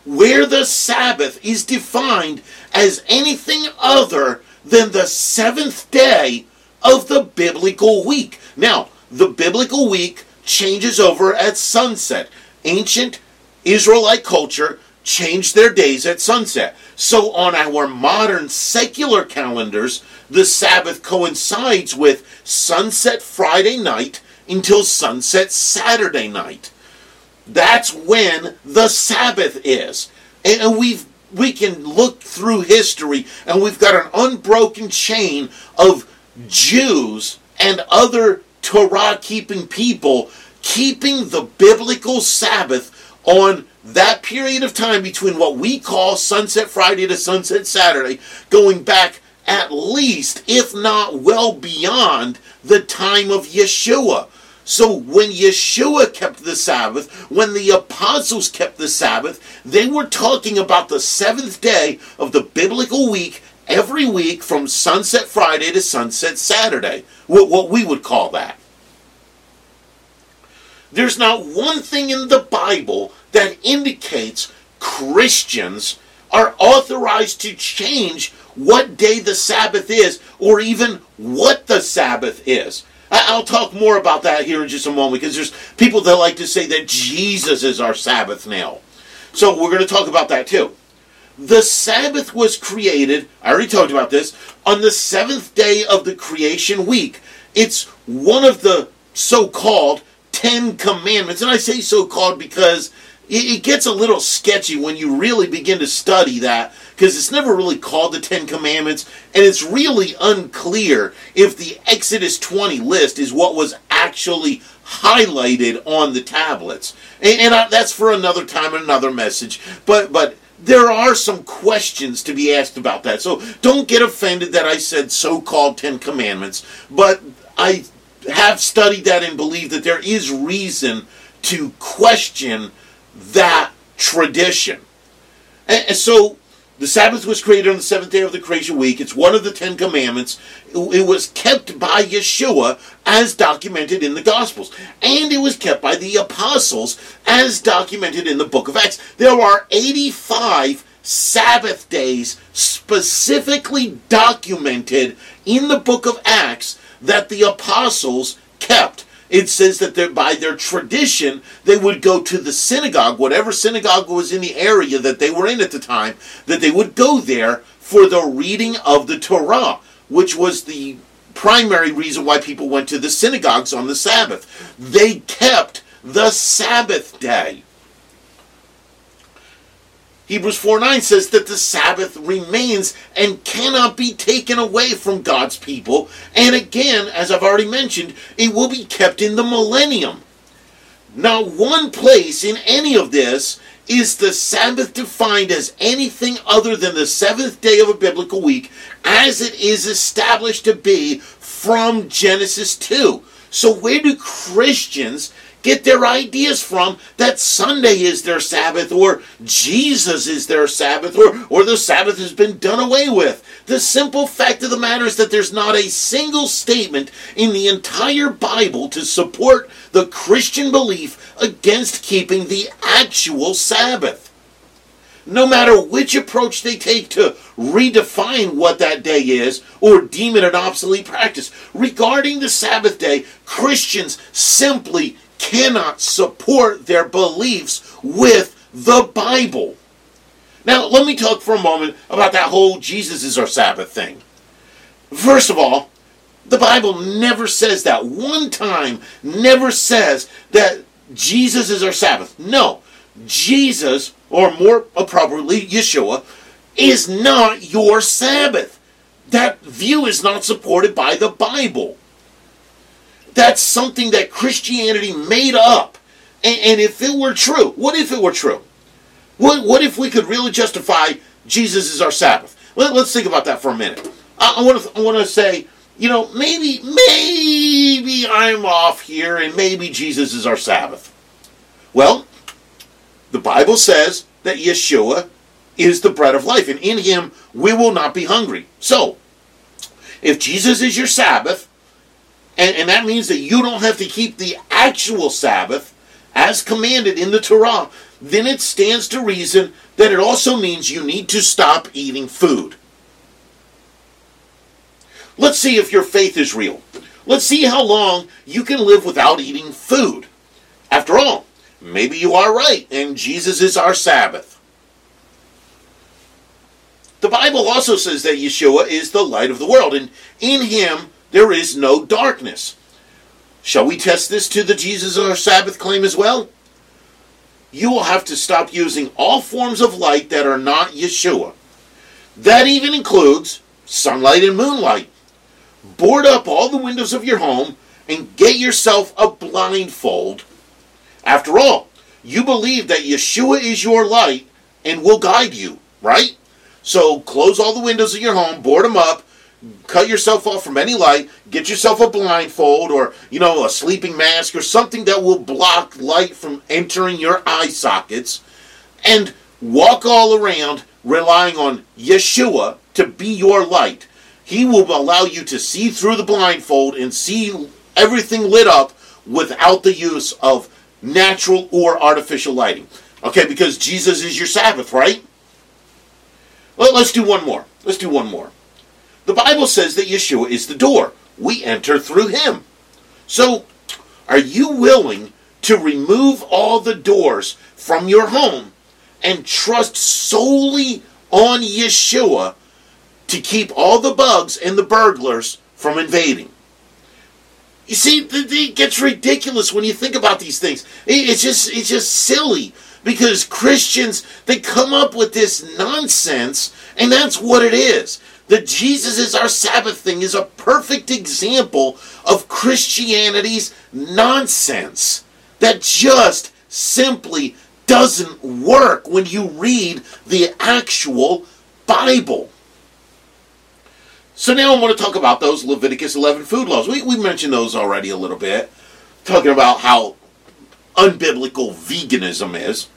where the Sabbath is defined as anything other than the seventh day of the biblical week. Now, the biblical week changes over at sunset. Ancient Israelite culture changed their days at sunset. So on our modern secular calendars, the Sabbath coincides with sunset Friday night until sunset Saturday night. That's when the Sabbath is. And we've we can look through history and we've got an unbroken chain of Jews and other Torah keeping people keeping the biblical Sabbath on that period of time between what we call Sunset Friday to Sunset Saturday, going back at least, if not well beyond, the time of Yeshua. So when Yeshua kept the Sabbath, when the apostles kept the Sabbath, they were talking about the seventh day of the biblical week every week from sunset Friday to sunset Saturday, what we would call that. There's not one thing in the Bible that indicates Christians are authorized to change what day the Sabbath is or even what the Sabbath is. I'll talk more about that here in just a moment because there's people that like to say that Jesus is our Sabbath now. So we're going to talk about that too. The Sabbath was created, I already talked about this, on the seventh day of the creation week. It's one of the so called Ten Commandments. And I say so called because it gets a little sketchy when you really begin to study that because it's never really called the Ten Commandments, and it's really unclear if the Exodus 20 list is what was actually highlighted on the tablets. And, and I, that's for another time and another message. But but there are some questions to be asked about that. So don't get offended that I said so-called Ten Commandments, but I have studied that and believe that there is reason to question that tradition. And, and, so the Sabbath was created on the seventh day of the creation week. It's one of the Ten Commandments. It was kept by Yeshua as documented in the Gospels. And it was kept by the apostles as documented in the book of Acts. There are 85 Sabbath days specifically documented in the book of Acts that the apostles kept. It says that by their tradition, they would go to the synagogue, whatever synagogue was in the area that they were in at the time, that they would go there for the reading of the Torah, which was the primary reason why people went to the synagogues on the Sabbath. They kept the Sabbath day. Hebrews 4 9 says that the Sabbath remains and cannot be taken away from God's people. And again, as I've already mentioned, it will be kept in the millennium. Not one place in any of this is the Sabbath defined as anything other than the seventh day of a biblical week, as it is established to be from Genesis 2. So, where do Christians get their ideas from that Sunday is their Sabbath or Jesus is their Sabbath or, or the Sabbath has been done away with. The simple fact of the matter is that there's not a single statement in the entire Bible to support the Christian belief against keeping the actual Sabbath. No matter which approach they take to redefine what that day is or deem it an obsolete practice, regarding the Sabbath day, Christians simply cannot support their beliefs with the Bible. Now, let me talk for a moment about that whole Jesus is our Sabbath thing. First of all, the Bible never says that. One time never says that Jesus is our Sabbath. No. Jesus, or more appropriately, Yeshua, is not your Sabbath. That view is not supported by the Bible. That's something that Christianity made up. And, and, if it were true, what if it were true? What, what if we could really justify Jesus is our Sabbath? Let, us think about that for a minute. I, I want to I want to say, you know, maybe maybe I'm off here, and maybe Jesus is our Sabbath. Well, the Bible says that Yeshua is the bread of life, and in Him we will not be hungry. So, if Jesus is your Sabbath, and, and that means that you don't have to keep the actual Sabbath as commanded in the Torah. then it stands to reason that it also means you need to stop eating food. Let's see if your faith is real. Let's see how long you can live without eating food. After all, maybe you are right and Jesus is our Sabbath. The Bible also says that Yeshua is the light of the world, and in him there is no darkness. Shall we test this to the Jesus our Sabbath claim as well? You will have to stop using all forms of light that are not Yeshua. That even includes sunlight and moonlight. Board up all the windows of your home and get yourself a blindfold. After all, you believe that Yeshua is your light and will guide you, right? So close all the windows of your home, board them up, cut yourself off from any light, get yourself a blindfold or, you know, a sleeping mask or something that will block light from entering your eye sockets, and walk all around relying on Yeshua to be your light. He will allow you to see through the blindfold and see everything lit up without the use of natural or artificial lighting. Okay, because Jesus is your Sabbath, right? Well, let's do one more. Let's do one more. The Bible says that Yeshua is the door. We enter through him. So, are you willing to remove all the doors from your home and trust solely on Yeshua to keep all the bugs and the burglars from invading? You see, it gets ridiculous when you think about these things. It's just, it's just silly because Christians they come up with this nonsense, and that's what it is. The Jesus is our Sabbath thing is a perfect example of Christianity's nonsense that just simply doesn't work when you read the actual Bible. So now I want to talk about those Leviticus 11 food laws. We, we mentioned those already a little bit, talking about how unbiblical veganism is.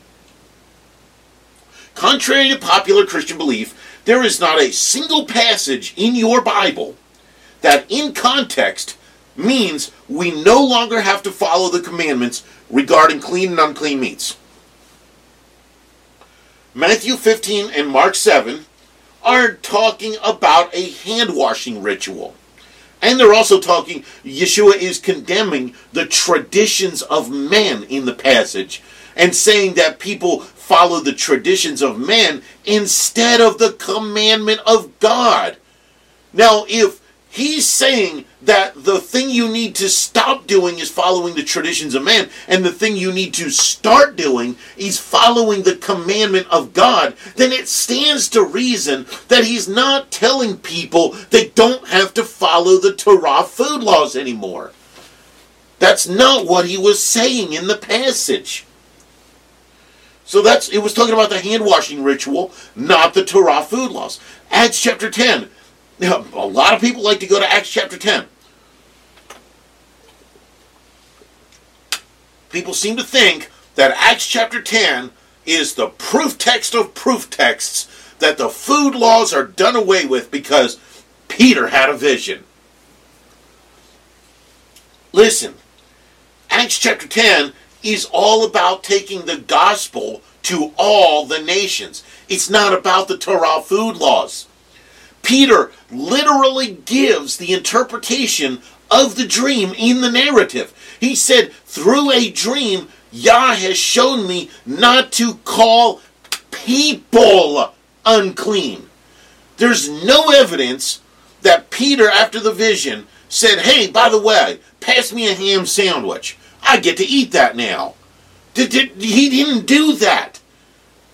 Contrary to popular Christian belief, there is not a single passage in your Bible that, in context, means we no longer have to follow the commandments regarding clean and unclean meats. Matthew 15 and Mark 7 are talking about a hand washing ritual. And they're also talking, Yeshua is condemning the traditions of men in the passage and saying that people follow the traditions of men instead of the commandment of God. Now, if he's saying that the thing you need to stop doing is following the traditions of man, and the thing you need to start doing is following the commandment of God, then it stands to reason that he's not telling people they don't have to follow the Torah food laws anymore. That's not what he was saying in the passage. So that's it was talking about the hand washing ritual, not the Torah food laws. Acts chapter 10. Now, a lot of people like to go to Acts chapter 10. People seem to think that Acts chapter 10 is the proof text of proof texts that the food laws are done away with because Peter had a vision. Listen, Acts chapter 10 is all about taking the gospel to all the nations. It's not about the Torah food laws. Peter literally gives the interpretation of the dream in the narrative. He said, through a dream, Yah has shown me not to call people unclean. There's no evidence that Peter, after the vision, said, Hey, by the way, pass me a ham sandwich. I get to eat that now. Did, did, he didn't do that.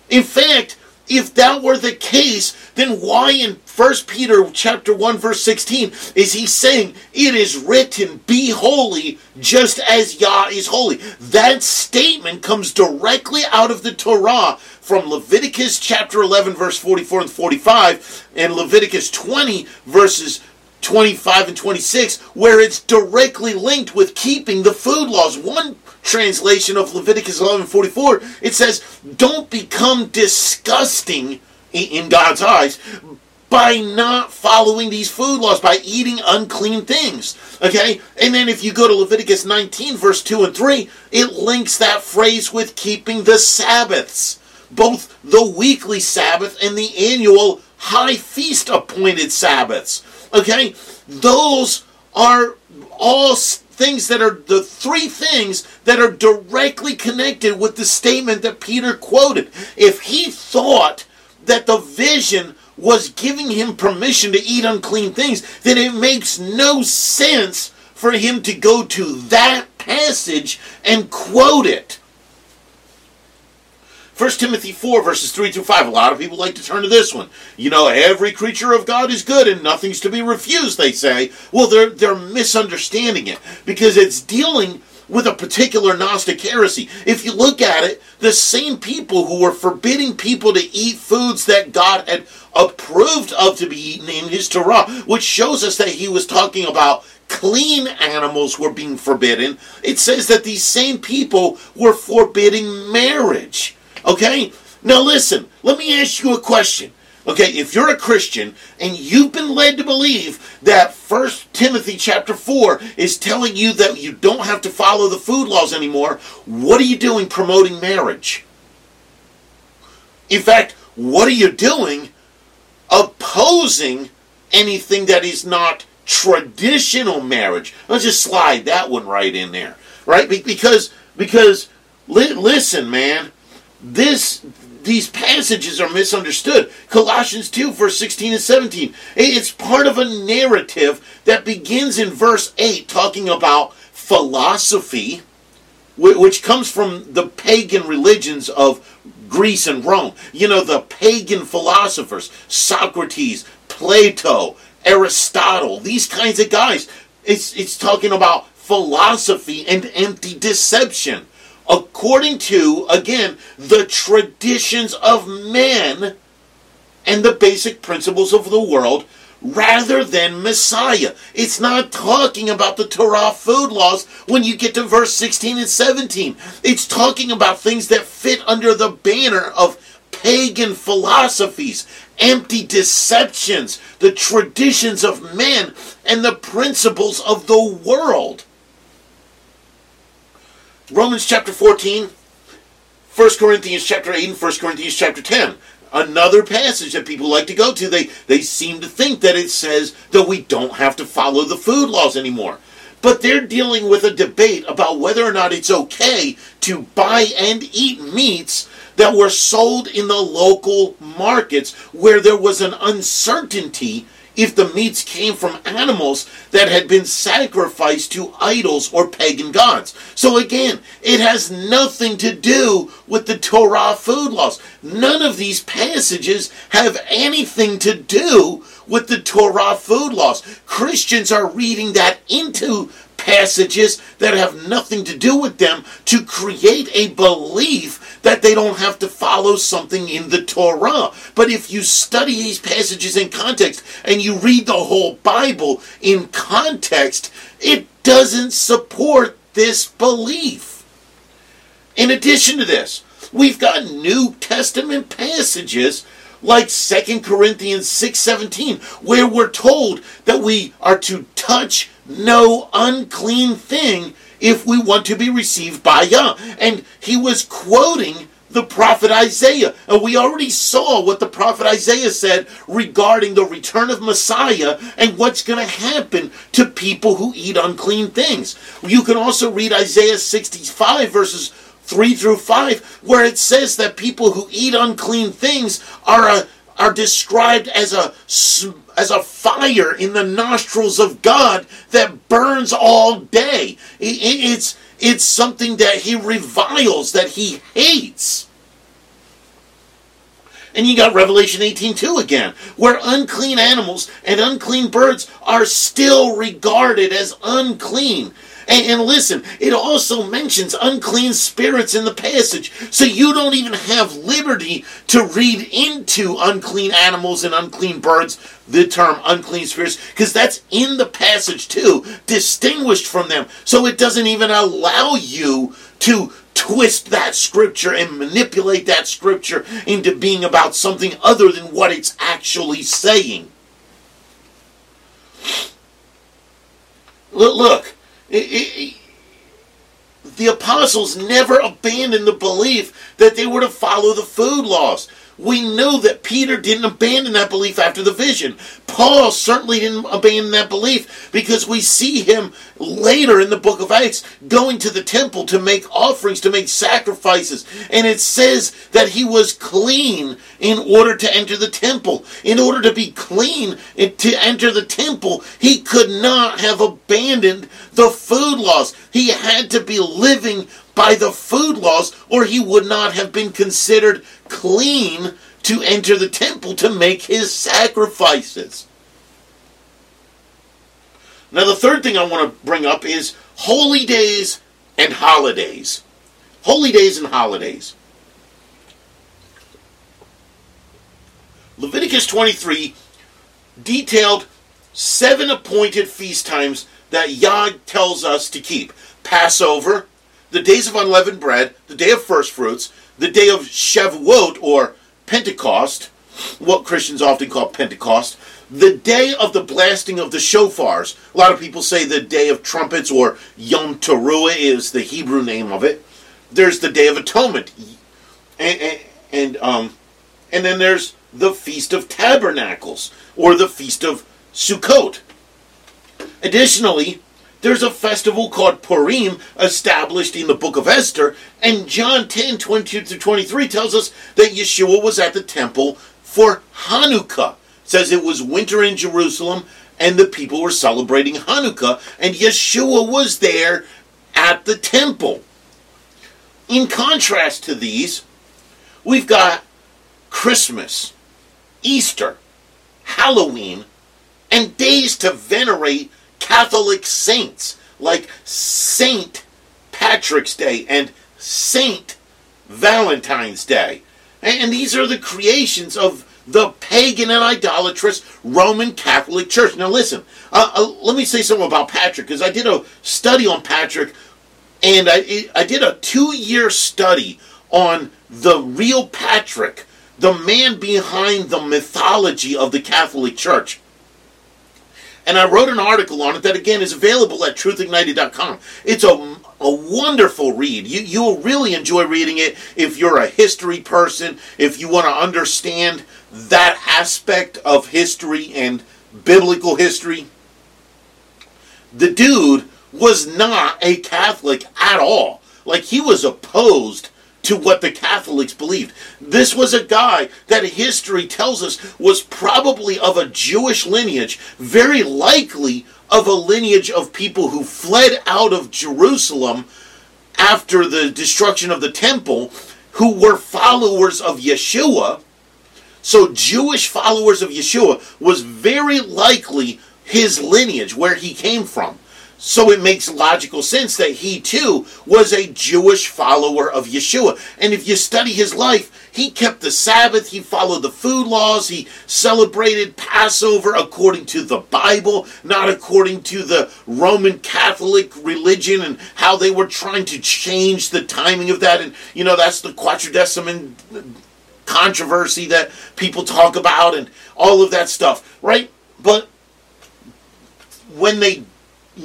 In fact, if that were the case, then why in 1 Peter chapter 1 verse 16 is he saying it is written be holy just as Yah is holy? That statement comes directly out of the Torah from Leviticus chapter 11 verse 44 and 45 and Leviticus 20 verses 25 and 26, where it's directly linked with keeping the food laws. One translation of Leviticus 11:44, it says, "Don't become disgusting in God's eyes by not following these food laws, by eating unclean things. Okay? And then if you go to Leviticus 19, verse 2 and 3, it links that phrase with keeping the Sabbaths, both the weekly Sabbath and the annual high feast appointed Sabbaths. Okay? Those are all things that are the three things that are directly connected with the statement that Peter quoted. If he thought that the vision was giving him permission to eat unclean things, then it makes no sense for him to go to that passage and quote it. 1 Timothy 4, verses 3 through 5. A lot of people like to turn to this one. You know, every creature of God is good and nothing's to be refused, they say. Well, they're, they're misunderstanding it because it's dealing with a particular Gnostic heresy. If you look at it, the same people who were forbidding people to eat foods that God had approved of to be eaten in his Torah, which shows us that he was talking about clean animals were being forbidden. It says that these same people were forbidding marriage. Okay? Now listen, let me ask you a question. Okay, if you're a Christian and you've been led to believe that First Timothy chapter 4 is telling you that you don't have to follow the food laws anymore, what are you doing promoting marriage? In fact, what are you doing opposing anything that is not traditional marriage? Let's just slide that one right in there, right? Because because li- listen, man, this these passages are misunderstood. Colossians 2, verse 16 and 17. It's part of a narrative that begins in verse 8, talking about philosophy, which comes from the pagan religions of Greece and Rome. You know, the pagan philosophers, Socrates, Plato, Aristotle, these kinds of guys. It's, it's talking about philosophy and empty deception according to, again, the traditions of men and the basic principles of the world rather than Messiah. It's not talking about the Torah food laws when you get to verse 16 and 17. It's talking about things that fit under the banner of pagan philosophies, empty deceptions, the traditions of men, and the principles of the world. Romans chapter 14, 1 Corinthians chapter 8, and 1 Corinthians chapter 10. Another passage that people like to go to. They, they seem to think that it says that we don't have to follow the food laws anymore. But they're dealing with a debate about whether or not it's okay to buy and eat meats that were sold in the local markets where there was an uncertainty if the meats came from animals that had been sacrificed to idols or pagan gods. So again, it has nothing to do with the Torah food laws. None of these passages have anything to do with the Torah food laws. Christians are reading that into passages that have nothing to do with them to create a belief that they don't have to follow something in the Torah. But if you study these passages in context and you read the whole Bible in context, it doesn't support this belief. In addition to this, we've got New Testament passages like 2 Corinthians 6:17 where we're told that we are to touch no unclean thing if we want to be received by Yah. And he was quoting the prophet Isaiah. And we already saw what the prophet Isaiah said regarding the return of Messiah and what's going to happen to people who eat unclean things. You can also read Isaiah 65 verses 3 through 5 where it says that people who eat unclean things are a are described as a as a fire in the nostrils of God that burns all day. It's it's something that he reviles, that he hates. And you got Revelation 18:2 again, where unclean animals and unclean birds are still regarded as unclean. And, and, listen, it also mentions unclean spirits in the passage. So you don't even have liberty to read into unclean animals and unclean birds the term unclean spirits, because that's in the passage too, distinguished from them. So it doesn't even allow you to twist that scripture and manipulate that scripture into being about something other than what it's actually saying. Look, look it, it, the apostles never abandoned the belief that they were to follow the food laws. We know that Peter didn't abandon that belief after the vision. Paul certainly didn't abandon that belief because we see him later in the book of Acts going to the temple to make offerings, to make sacrifices. And it says that he was clean in order to enter the temple. In order to be clean eh, to enter the temple, he could not have abandoned the food laws. He had to be living by the food laws, or he would not have been considered clean to enter the temple to make his sacrifices. Now, the third thing I want to bring up is holy days and holidays. Holy days and holidays. Leviticus 23 detailed seven appointed feast times that Yah tells us to keep Passover, the days of unleavened bread, the day of first fruits, the day of Shavuot or Pentecost, what Christians often call Pentecost, the day of the blasting of the shofars. A lot of people say the day of trumpets or Yom Teruah is the Hebrew name of it. There's the Day of Atonement, and, and, um, and then there's the Feast of Tabernacles or the Feast of Sukkot. Additionally, there's a festival called Purim established in the book of Esther, and John 10 22 to 23 tells us that Yeshua was at the temple for Hanukkah. It says it was winter in Jerusalem, and the people were celebrating Hanukkah, and Yeshua was there at the temple. In contrast to these, we've got Christmas, Easter, Halloween, and days to venerate Catholic saints like Saint Patrick's Day and Saint Valentine's Day. And these are the creations of the pagan and idolatrous Roman Catholic Church. Now, listen, uh, uh, let me say something about Patrick because I did a study on Patrick and I, I did a two year study on the real Patrick, the man behind the mythology of the Catholic Church. And I wrote an article on it that again is available at truthignited.com. It's a, a wonderful read. You, you'll really enjoy reading it if you're a history person, if you want to understand that aspect of history and biblical history. The dude was not a Catholic at all. Like he was opposed to what the Catholics believed. This was a guy that history tells us was probably of a Jewish lineage, very likely of a lineage of people who fled out of Jerusalem after the destruction of the temple, who were followers of Yeshua. So, Jewish followers of Yeshua was very likely his lineage, where he came from. So it makes logical sense that he too was a Jewish follower of Yeshua. And if you study his life, he kept the Sabbath, he followed the food laws, he celebrated Passover according to the Bible, not according to the Roman Catholic religion and how they were trying to change the timing of that. And, you know, that's the Quartodeciman controversy that people talk about and all of that stuff, right? But when they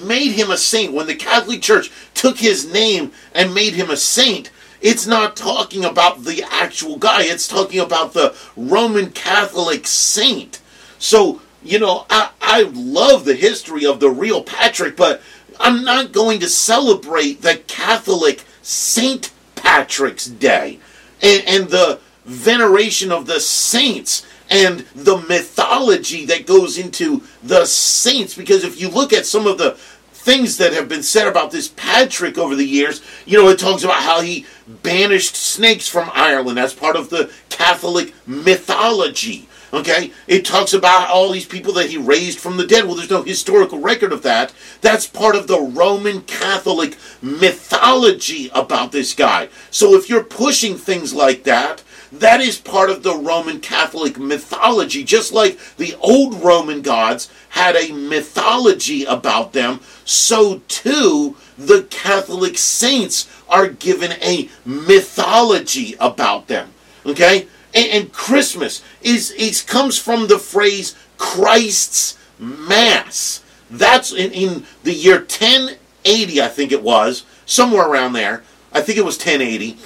made him a saint, when the Catholic Church took his name and made him a saint, it's not talking about the actual guy, it's talking about the Roman Catholic saint. So, you know, I, I love the history of the real Patrick, but I'm not going to celebrate the Catholic Saint Patrick's Day and, and the veneration of the saints and the mythology that goes into the saints. Because if you look at some of the things that have been said about this Patrick over the years, you know, it talks about how he banished snakes from Ireland. That's part of the Catholic mythology. Okay? It talks about all these people that he raised from the dead. Well, there's no historical record of that. That's part of the Roman Catholic mythology about this guy. So if you're pushing things like that, that is part of the Roman Catholic mythology. Just like the old Roman gods had a mythology about them, so too the Catholic saints are given a mythology about them. Okay? And, and Christmas is, is comes from the phrase Christ's Mass. That's in, in the year 1080, I think it was, somewhere around there. I think it was 1080.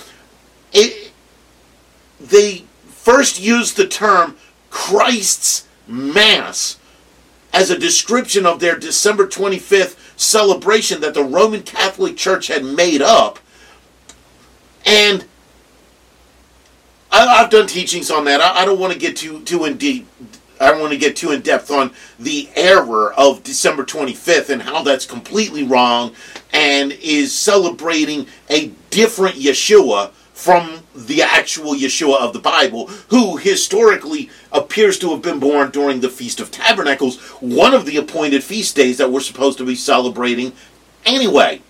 It, they first used the term Christ's Mass as a description of their December 25th celebration that the Roman Catholic Church had made up. And I, have done teachings on that. I, I don't want to get too too in deep. I don't want to get too in depth on the error of December 25th and how that's completely wrong and is celebrating a different Yeshua from the actual Yeshua of the Bible, who historically appears to have been born during the Feast of Tabernacles, one of the appointed feast days that we're supposed to be celebrating anyway.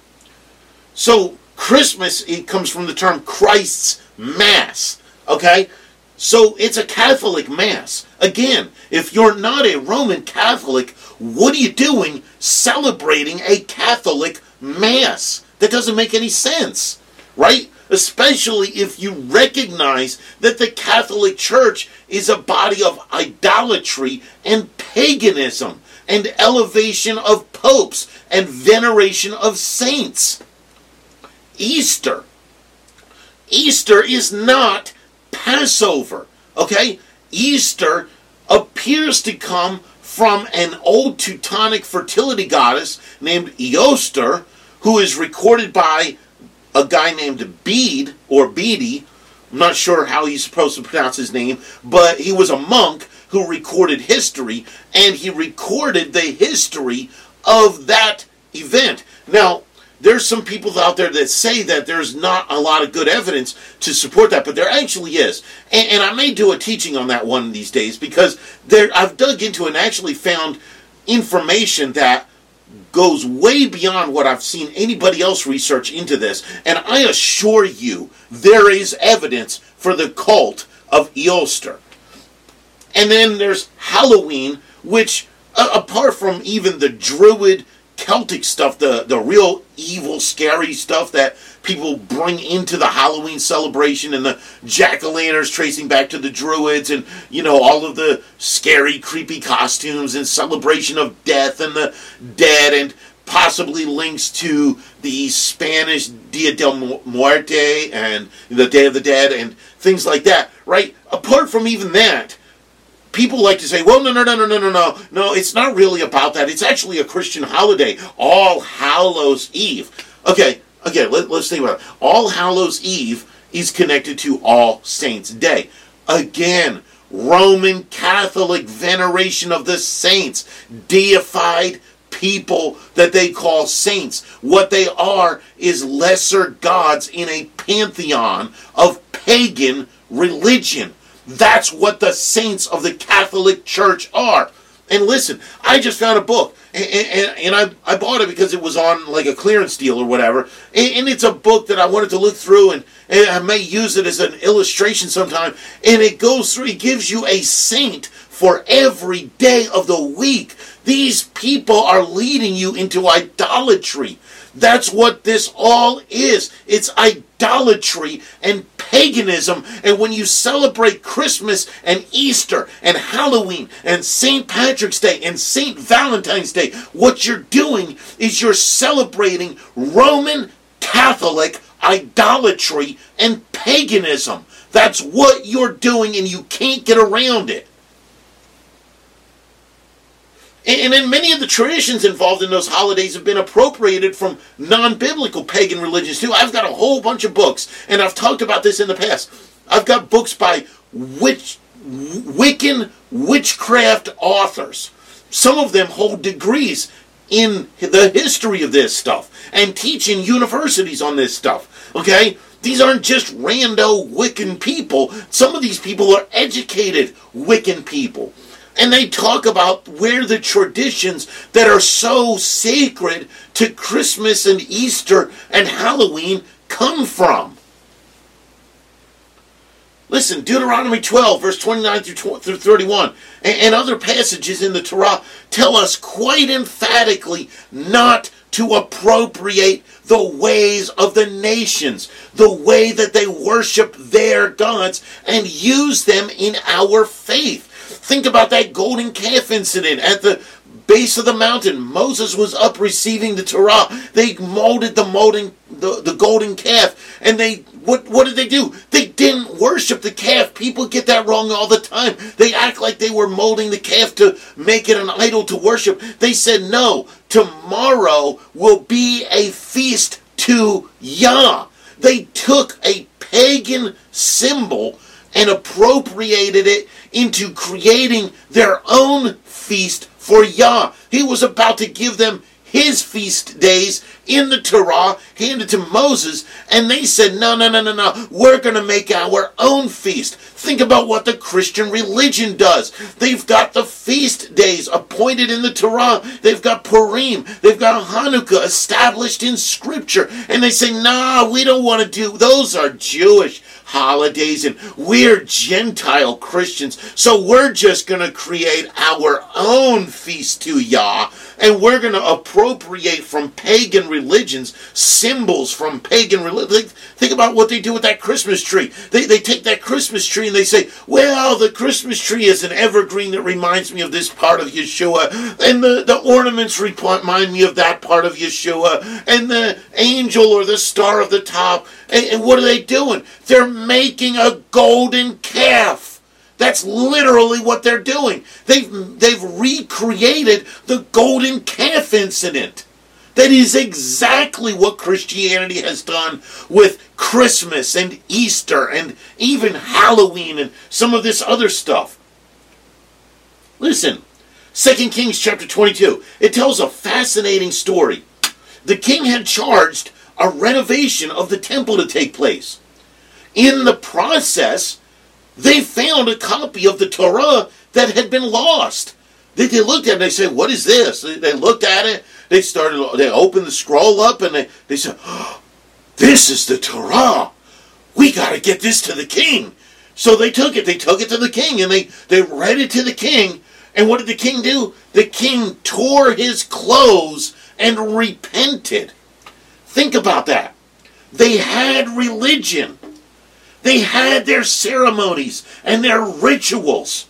So, Christmas, it comes from the term Christ's Mass, okay? So, it's a Catholic Mass. Again, if you're not a Roman Catholic, what are you doing celebrating a Catholic Mass? That doesn't make any sense, right? Especially if you recognize that the Catholic Church is a body of idolatry and paganism and elevation of popes and veneration of saints. Easter. Easter is not Passover. Okay? Easter appears to come from an old Teutonic fertility goddess named Eostre, who is recorded by a guy named Bede or Beatty. I'm not sure how he's supposed to pronounce his name, but he was a monk who recorded history, and he recorded the history of that event. Now, there's some people out there that say that there's not a lot of good evidence to support that, but there actually is. And, and I may do a teaching on that one of these days because there I've dug into and actually found information that goes way beyond what I've seen anybody else research into this. And I assure you, there is evidence for the cult of Eostre. And then there's Halloween, which, uh, apart from even the Druid Celtic stuff, the, the real evil, scary stuff that people bring into the Halloween celebration and the jack o' lanterns tracing back to the Druids and, you know, all of the scary, creepy costumes and celebration of death and the dead and possibly links to the Spanish Dia del Muerte and the Day of the Dead and things like that, right? Apart from even that, people like to say, well, no, no, no, no, no, no, no. No, it's not really about that. It's actually a Christian holiday, All Hallows Eve. Okay, okay, let, us think about it. All Hallows Eve is connected to All Saints Day. Again, Roman Catholic veneration of the saints, deified people that they call saints. What they are is lesser gods in a pantheon of pagan religion. That's what the saints of the Catholic Church are. And listen, I just found a book, and, and, and, I, I bought it because it was on like a clearance deal or whatever. And, and, it's a book that I wanted to look through, and, and I may use it as an illustration sometime. And it goes through, it gives you a saint for every day of the week. These people are leading you into idolatry. That's what this all is. It's idolatry and paganism. And when you celebrate Christmas and Easter and Halloween and St. Patrick's Day and St. Valentine's Day, what you're doing is you're celebrating Roman Catholic idolatry and paganism. That's what you're doing, and you can't get around it. And then many of the traditions involved in those holidays have been appropriated from non biblical pagan religions too. I've got a whole bunch of books, and I've talked about this in the past. I've got books by witch, Wiccan witchcraft authors. Some of them hold degrees in the history of this stuff and teach in universities on this stuff. Okay? These aren't just rando Wiccan people. Some of these people are educated Wiccan people and they talk about where the traditions that are so sacred to Christmas and Easter and Halloween come from. Listen, Deuteronomy 12, verse 29 through 31, and other passages in the Torah tell us quite emphatically not to appropriate the ways of the nations, the way that they worship their gods, and use them in our faith. Think about that golden calf incident at the base of the mountain. Moses was up receiving the Torah. They molded the molding the, the golden calf, and they what what did they do? They didn't worship the calf. People get that wrong all the time. They act like they were molding the calf to make it an idol to worship. They said no. Tomorrow will be a feast to Yah. They took a pagan symbol and appropriated it into creating their own feast for Yah. He was about to give them his feast days in the Torah, handed to Moses, and they said, no, no, no, no, no, we're going to make our own feast. Think about what the Christian religion does. They've got the feast days appointed in the Torah. They've got Purim. They've got Hanukkah established in Scripture. And they say, nah, we don't want to do, those are Jewish holidays and we're Gentile Christians. So we're just going to create our own feast to Yah and we're going to appropriate from pagan religions symbols from pagan religions. Think about what they do with that Christmas tree. They, they take that Christmas tree and they say, well, the Christmas tree is an evergreen that reminds me of this part of Yeshua, and the, the ornaments remind me of that part of Yeshua, and the angel or the star of the top. And, and what are they doing? They're making a golden calf. That's literally what they're doing. They've, they've recreated the golden calf incident. That is exactly what Christianity has done with Christmas and Easter and even Halloween and some of this other stuff. Listen, 2 Kings chapter 22. It tells a fascinating story. The king had charged a renovation of the temple to take place. In the process, they found a copy of the Torah that had been lost. They, they looked at it and they said, What is this? They, they, looked at it, they started, they opened the scroll up and they, they said, oh, This is the Torah. We got to get this to the king. So they took it. They took it to the king and they, they read it to the king. And what did the king do? The king tore his clothes and repented. Think about that. They had religion. They had their ceremonies and their rituals.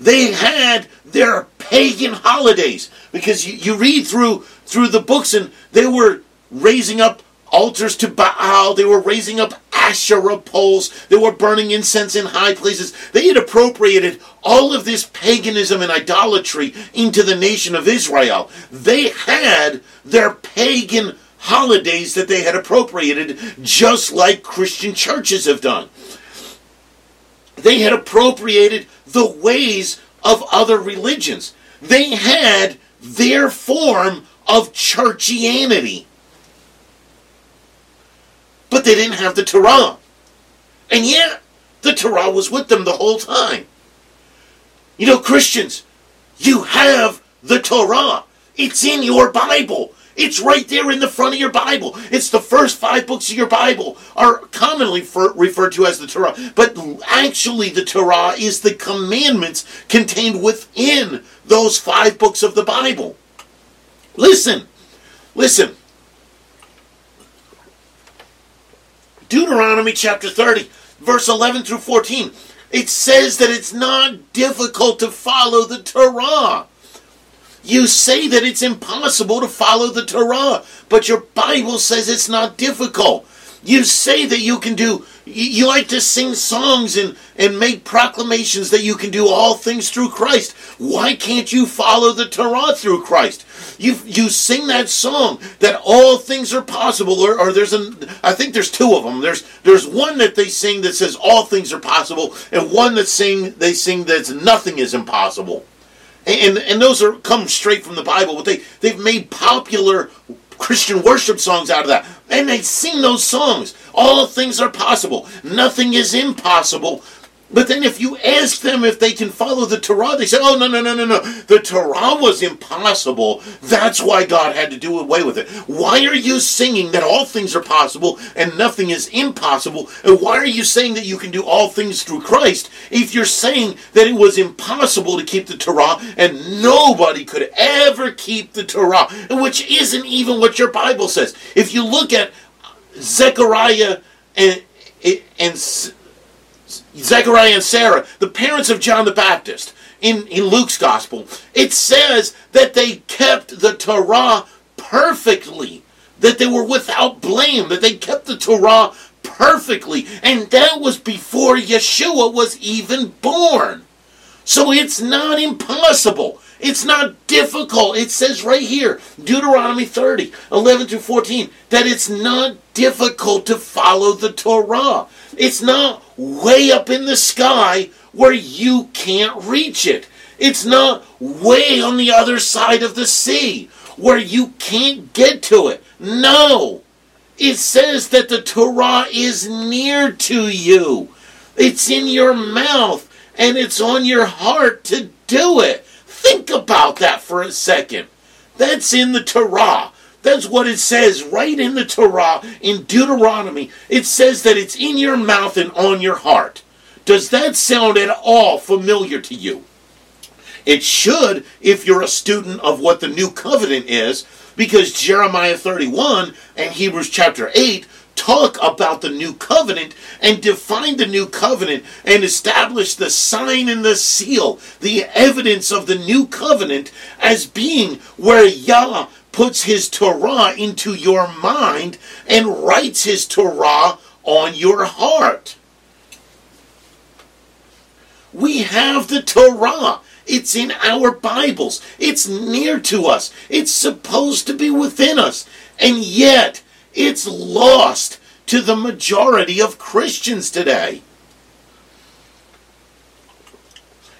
They had their pagan holidays because you, you read through through the books and they were raising up altars to Baal. They were raising up Asherah poles. They were burning incense in high places. They had appropriated all of this paganism and idolatry into the nation of Israel. They had their pagan holidays that they had appropriated, just like Christian churches have done. They had appropriated the ways of other religions. They had their form of churchianity. But they didn't have the Torah. And yet, the Torah was with them the whole time. You know, Christians, you have the Torah. It's in your Bible. It's right there in the front of your Bible. It's the first five books of your Bible are commonly for, referred to as the Torah, but actually the Torah is the commandments contained within those five books of the Bible. Listen, listen. Deuteronomy chapter 30, verse 11 through 14. It says that it's not difficult to follow the Torah. You say that it's impossible to follow the Torah, but your Bible says it's not difficult. You say that you can do, you like to sing songs and, and make proclamations that you can do all things through Christ. Why can't you follow the Torah through Christ? You, you sing that song that all things are possible, or, or there's an, I think there's two of them. There's, there's one that they sing that says all things are possible, and one that sing, they sing that nothing is impossible and and those are come straight from the Bible. But they they've made popular Christian worship songs out of that, and they sing those songs. All things are possible. Nothing is impossible But then if you ask them if they can follow the Torah, they say, oh, no, no, no, no, no. The Torah was impossible. That's why God had to do away with it. Why are you singing that all things are possible and nothing is impossible? And why are you saying that you can do all things through Christ if you're saying that it was impossible to keep the Torah and nobody could ever keep the Torah, which isn't even what your Bible says? If you look at Zechariah and, and Zechariah and Sarah, the parents of John the Baptist, in, in Luke's gospel, it says that they kept the Torah perfectly, that they were without blame, that they kept the Torah perfectly. And that was before Yeshua was even born. So it's not impossible. It's not difficult. It says right here, Deuteronomy 30, 11 through 14, that it's not difficult to follow the Torah. It's not way up in the sky where you can't reach it. It's not way on the other side of the sea where you can't get to it. No. It says that the Torah is near to you. It's in your mouth and it's on your heart to do it. Think about that for a second. That's in the Torah. That's what it says right in the Torah, in Deuteronomy. It says that it's in your mouth and on your heart. Does that sound at all familiar to you? It should if you're a student of what the new covenant is, because Jeremiah 31 and Hebrews chapter 8 talk about the new covenant and define the new covenant and establish the sign and the seal, the evidence of the new covenant as being where Yah puts his Torah into your mind and writes his Torah on your heart. We have the Torah. It's in our Bibles. It's near to us. It's supposed to be within us. And yet, it's lost to the majority of Christians today.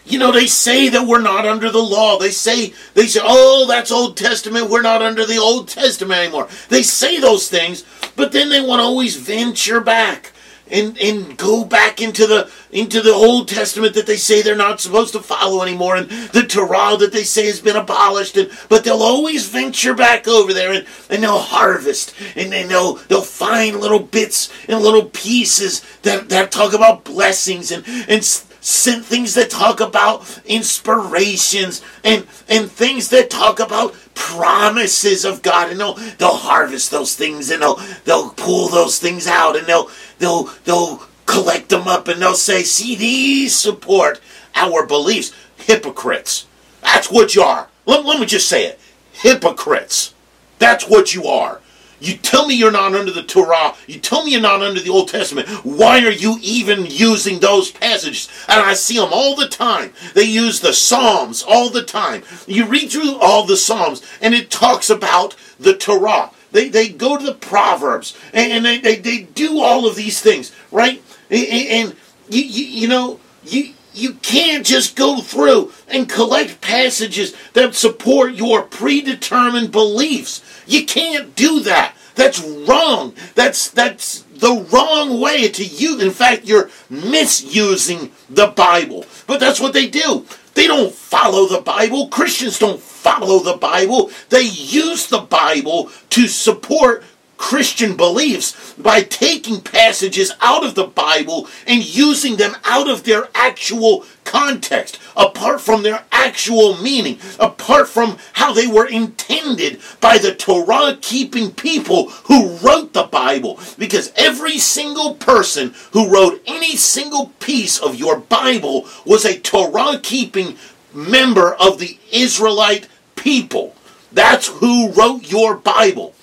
You know, they say that we're not under the law. They say, they say, oh, that's Old Testament. We're not under the Old Testament anymore. They say those things, but then they want to always venture back and, and go back into the into the Old Testament that they say they're not supposed to follow anymore, and the Torah that they say has been abolished, and but they'll always venture back over there and, and they'll harvest and they'll they'll find little bits and little pieces that, that talk about blessings and and things that talk about inspirations and and things that talk about promises of God and they'll they'll harvest those things and they'll they'll pull those things out and they'll they'll they'll collect them up and they'll say, see these support our beliefs. Hypocrites. That's what you are. Let, let me just say it. Hypocrites. That's what you are. You tell me you're not under the Torah. You tell me you're not under the Old Testament. Why are you even using those passages? And I see them all the time. They use the Psalms all the time. You read through all the Psalms, and it talks about the Torah. They, they go to the Proverbs, and, they, they, they do all of these things, right? And, you, you, you know, you, you can't just go through and collect passages that support your predetermined beliefs. You can't do that. That's wrong. That's that's the wrong way to use. In fact, you're misusing the Bible. But that's what they do. They don't follow the Bible. Christians don't follow the Bible. They use the Bible to support Christian beliefs by taking passages out of the Bible and using them out of their actual context, apart from their actual meaning, apart from how they were intended by the Torah keeping people who wrote the Bible. Because every single person who wrote any single piece of your Bible was a Torah keeping member of the Israelite people. That's who wrote your Bible.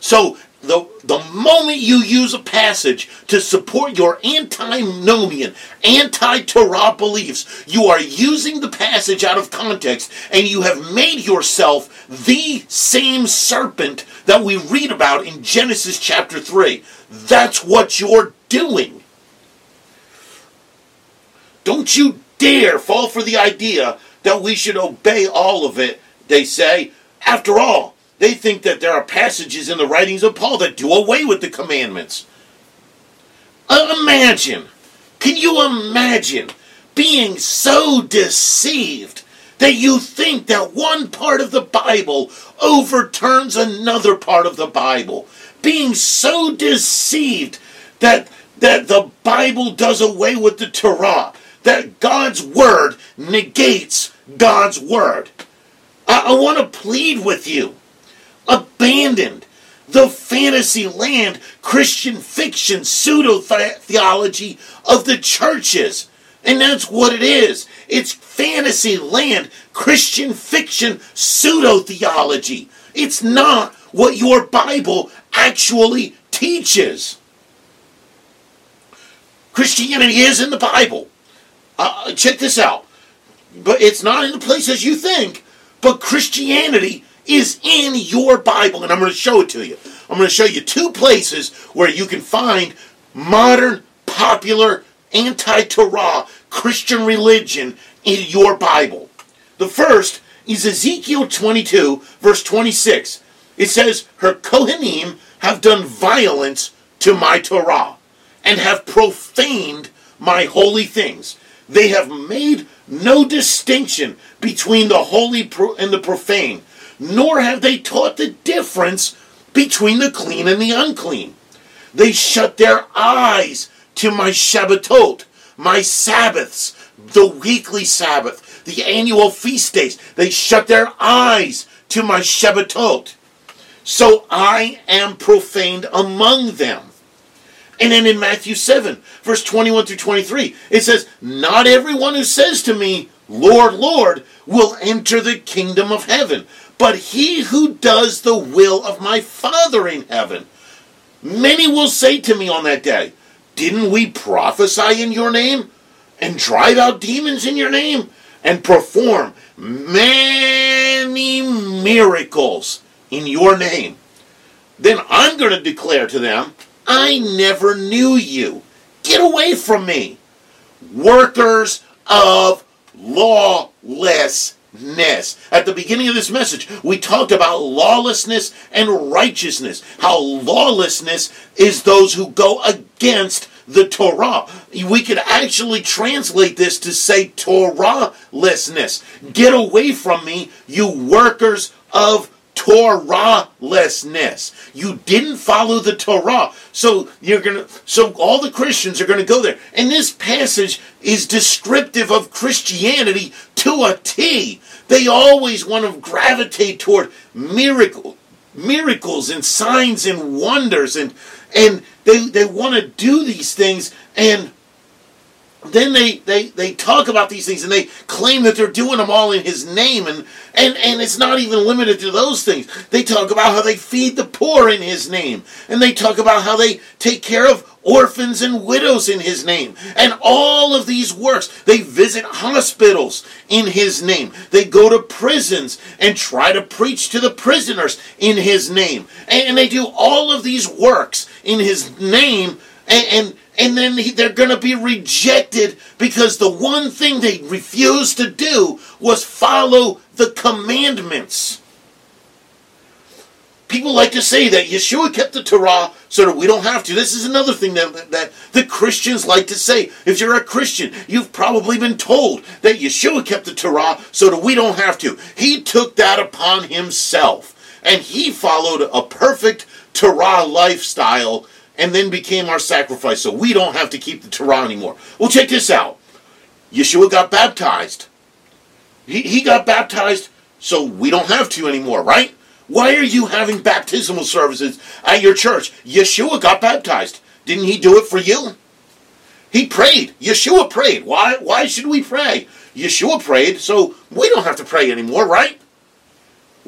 So the, the moment you use a passage to support your antinomian, anti Torah beliefs, you are using the passage out of context and you have made yourself the same serpent that we read about in Genesis chapter 3. That's what you're doing. Don't you dare fall for the idea that we should obey all of it, they say. After all, they think that there are passages in the writings of Paul that do away with the commandments. Uh, imagine Can you imagine being so deceived that you think that one part of the Bible overturns another part of the Bible? Being so deceived that that the Bible does away with the Torah, that God's word negates God's word. I, I want to plead with you. Abandoned the fantasy land, Christian fiction, pseudo theology of the churches. And that's what it is. It's fantasy land, Christian fiction, pseudo theology. It's not what your Bible actually teaches. Christianity is in the Bible. Uh, check this out. But it's not in the places you think. But Christianity is in your Bible, and I'm going to show it to you. I'm going to show you two places where you can find modern, popular, anti Torah Christian religion in your Bible. The first is Ezekiel 22, verse 26. It says, Her Kohanim have done violence to my Torah and have profaned my holy things. They have made no distinction between the holy and the profane, nor have they taught the difference between the clean and the unclean. They shut their eyes to my Shabbatot, my Sabbaths, the weekly Sabbath, the annual feast days. They shut their eyes to my Shabbatot. So I am profaned among them. And then in Matthew 7, verse 21 through 23, it says, Not everyone who says to me, Lord, Lord, will enter the kingdom of heaven, but he who does the will of my Father in heaven. Many will say to me on that day, Didn't we prophesy in your name, and drive out demons in your name, and perform many miracles in your name? Then I'm going to declare to them, I never knew you. Get away from me. Workers of At the beginning of this message, we talked about lawlessness and righteousness. How lawlessness is those who go against the Torah. We could actually translate this to say Torahlessness. Get away from me, you workers of Torahlessness. You didn't follow the Torah. So you're gonna so all the Christians are gonna go there. And this passage is descriptive of Christianity to a T. They always want to gravitate toward miracle miracles and signs and wonders and and they, they want to do these things and then they, they, they talk about these things and they claim that they're doing them all in his name and, and, and it's not even limited to those things. They talk about how they feed the poor in his name and they talk about how they take care of orphans and widows in his name and all of these works. They visit hospitals in his name. They go to prisons and try to preach to the prisoners in his name. And they do all of these works in his name and, and and then they're going to be rejected because the one thing they refused to do was follow the commandments. People like to say that Yeshua kept the Torah so that we don't have to. This is another thing that, that the Christians like to say. If you're a Christian, you've probably been told that Yeshua kept the Torah so that we don't have to. He took that upon himself and he followed a perfect Torah lifestyle and then became our sacrifice so we don't have to keep the Torah anymore. Well, check this out. Yeshua got baptized. He, he got baptized so we don't have to anymore, right? Why are you having baptismal services at your church? Yeshua got baptized. Didn't he do it for you? He prayed. Yeshua prayed. Why, why should we pray? Yeshua prayed, so we don't have to pray anymore, right?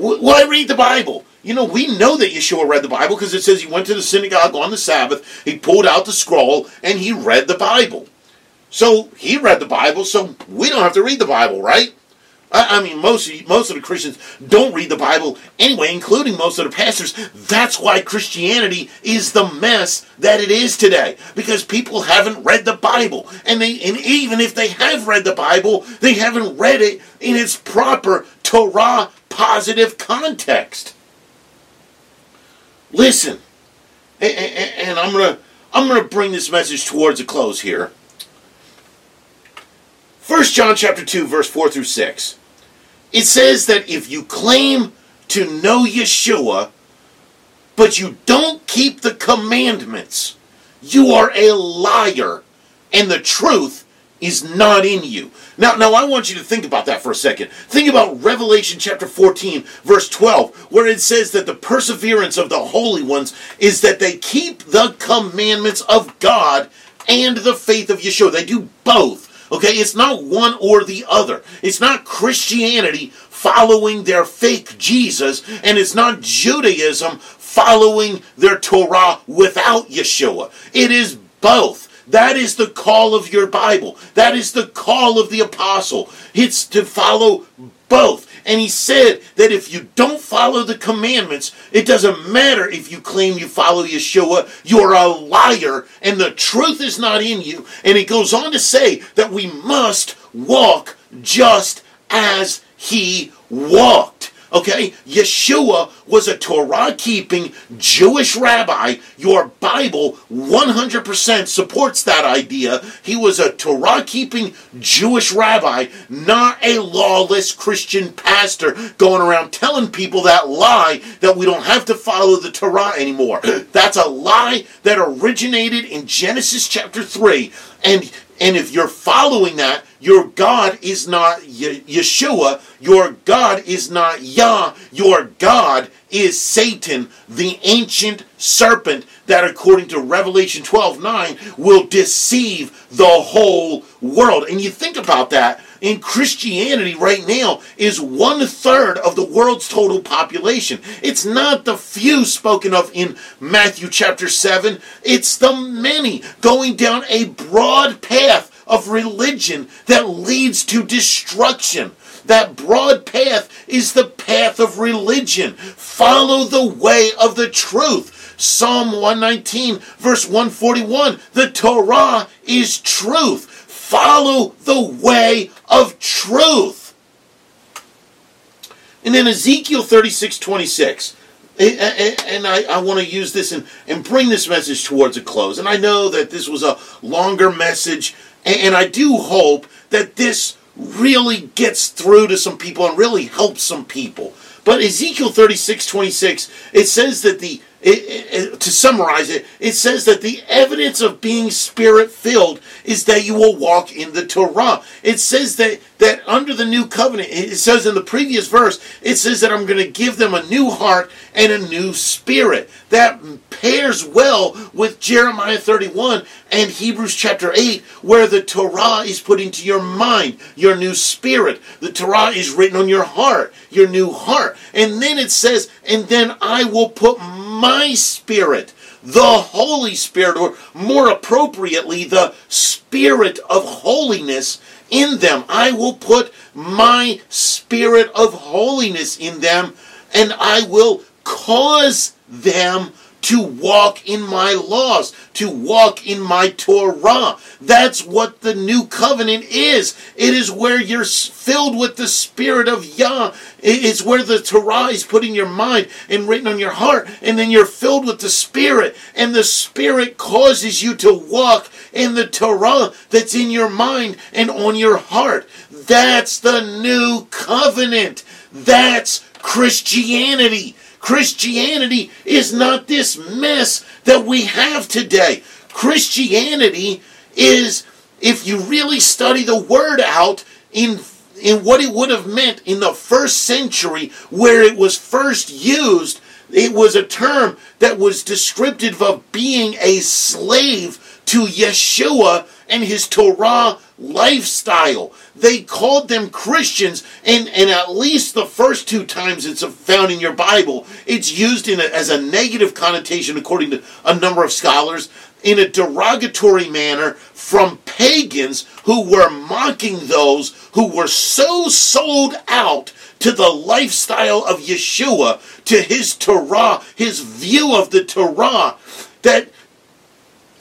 Why read the Bible? You know, we know that Yeshua read the Bible because it says he went to the synagogue on the Sabbath, he pulled out the scroll, and he read the Bible. So he read the Bible, so we don't have to read the Bible, right? I, mean, most of, most of the Christians don't read the Bible anyway, including most of the pastors. That's why Christianity is the mess that it is today, because people haven't read the Bible, and they and even if they have read the Bible, they haven't read it in its proper Torah positive context. Listen, and I'm gonna I'm gonna bring this message towards a close here. 1 John chapter 2 verse 4 through 6. It says that if you claim to know Yeshua but you don't keep the commandments, you are a liar and the truth is not in you. Now, now I want you to think about that for a second. Think about Revelation chapter 14, verse 12, where it says that the perseverance of the holy ones is that they keep the commandments of God and the faith of Yeshua. They do both. Okay, it's not one or the other. It's not Christianity following their fake Jesus, and it's not Judaism following their Torah without Yeshua. It is both. That is the call of your Bible. That is the call of the apostle. It's to follow both. And he said that if you don't follow the commandments, it doesn't matter if you claim you follow Yeshua, you're a liar and the truth is not in you. And he goes on to say that we must walk just as he walked. Okay? Yeshua was a Torah keeping Jewish rabbi. Your Bible 100% supports that idea. He was a Torah keeping Jewish rabbi, not a lawless Christian pastor going around telling people that lie that we don't have to follow the Torah anymore. That's a lie that originated in Genesis chapter 3. And and if you're following that, your God is not Yeshua. Your God is not Yah. Your God is Satan, the ancient serpent that, according to Revelation 12 9, will deceive the whole world. And you think about that in Christianity right now is one third of the world's total population. It's not the few spoken of in Matthew chapter 7, it's the many going down a broad path of religion that leads to destruction. That broad path is the path of religion. Follow the way of the truth. Psalm 119, verse 141 the Torah is truth. Follow the way of truth. And then Ezekiel 36 26. And I, I want to use this and, and bring this message towards a close. And I know that this was a longer message, and I do hope that this really gets through to some people and really helps some people. But Ezekiel 36 26, it says that the it, it, to summarize it, it says that the evidence of being spirit filled is that you will walk in the Torah. It says that, that under the new covenant, it says in the previous verse, it says that I'm going to give them a new heart and a new spirit. That pairs well with Jeremiah 31 and Hebrews chapter 8, where the Torah is put into your mind, your new spirit. The Torah is written on your heart, your new heart. And then it says, and then I will put my spirit, the Holy Spirit, or more appropriately, the Spirit of holiness in them. I will put my Spirit of holiness in them, and I will cause them to walk in my laws, to walk in my Torah. That's what the new covenant is. It is where you're filled with the Spirit of Yah. It's where the Torah is put in your mind and written on your heart, and then you're filled with the Spirit, and the Spirit causes you to walk in the Torah that's in your mind and on your heart. That's the new covenant. That's Christianity. Christianity is not this mess that we have today. Christianity is, if you really study the word out in in what it would have meant in the first century where it was first used, it was a term that was descriptive of being a slave to Yeshua and his Torah lifestyle. They called them Christians, and, and at least the first two times it's found in your Bible, it's used in a, as a negative connotation, according to a number of scholars, in a derogatory manner from pagans who were mocking those who were so sold out to the lifestyle of Yeshua, to his Torah, his view of the Torah, that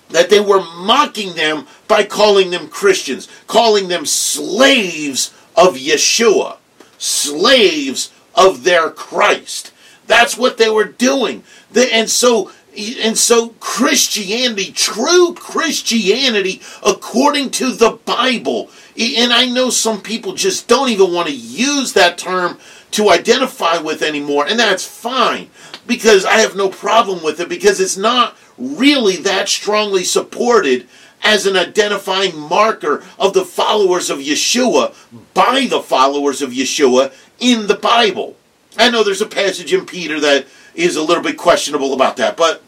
that they were mocking them by calling them Christians, calling them slaves of Yeshua, slaves of their Christ. That's what they were doing. and so And so, Christianity, true Christianity, according to the Bible, and I know some people just don't even want to use that term to identify with anymore, and that's fine because I have no problem with it because it's not really that strongly supported as an identifying marker of the followers of Yeshua by the followers of Yeshua in the Bible. I know there's a passage in Peter that is a little bit questionable about that, but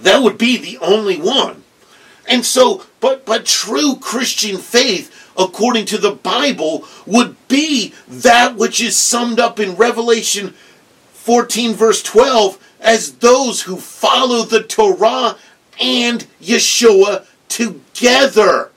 that would be the only one. And so, but but true Christian faith according to the Bible would be that which is summed up in Revelation 14 verse 12 as those who follow the Torah and Yeshua together.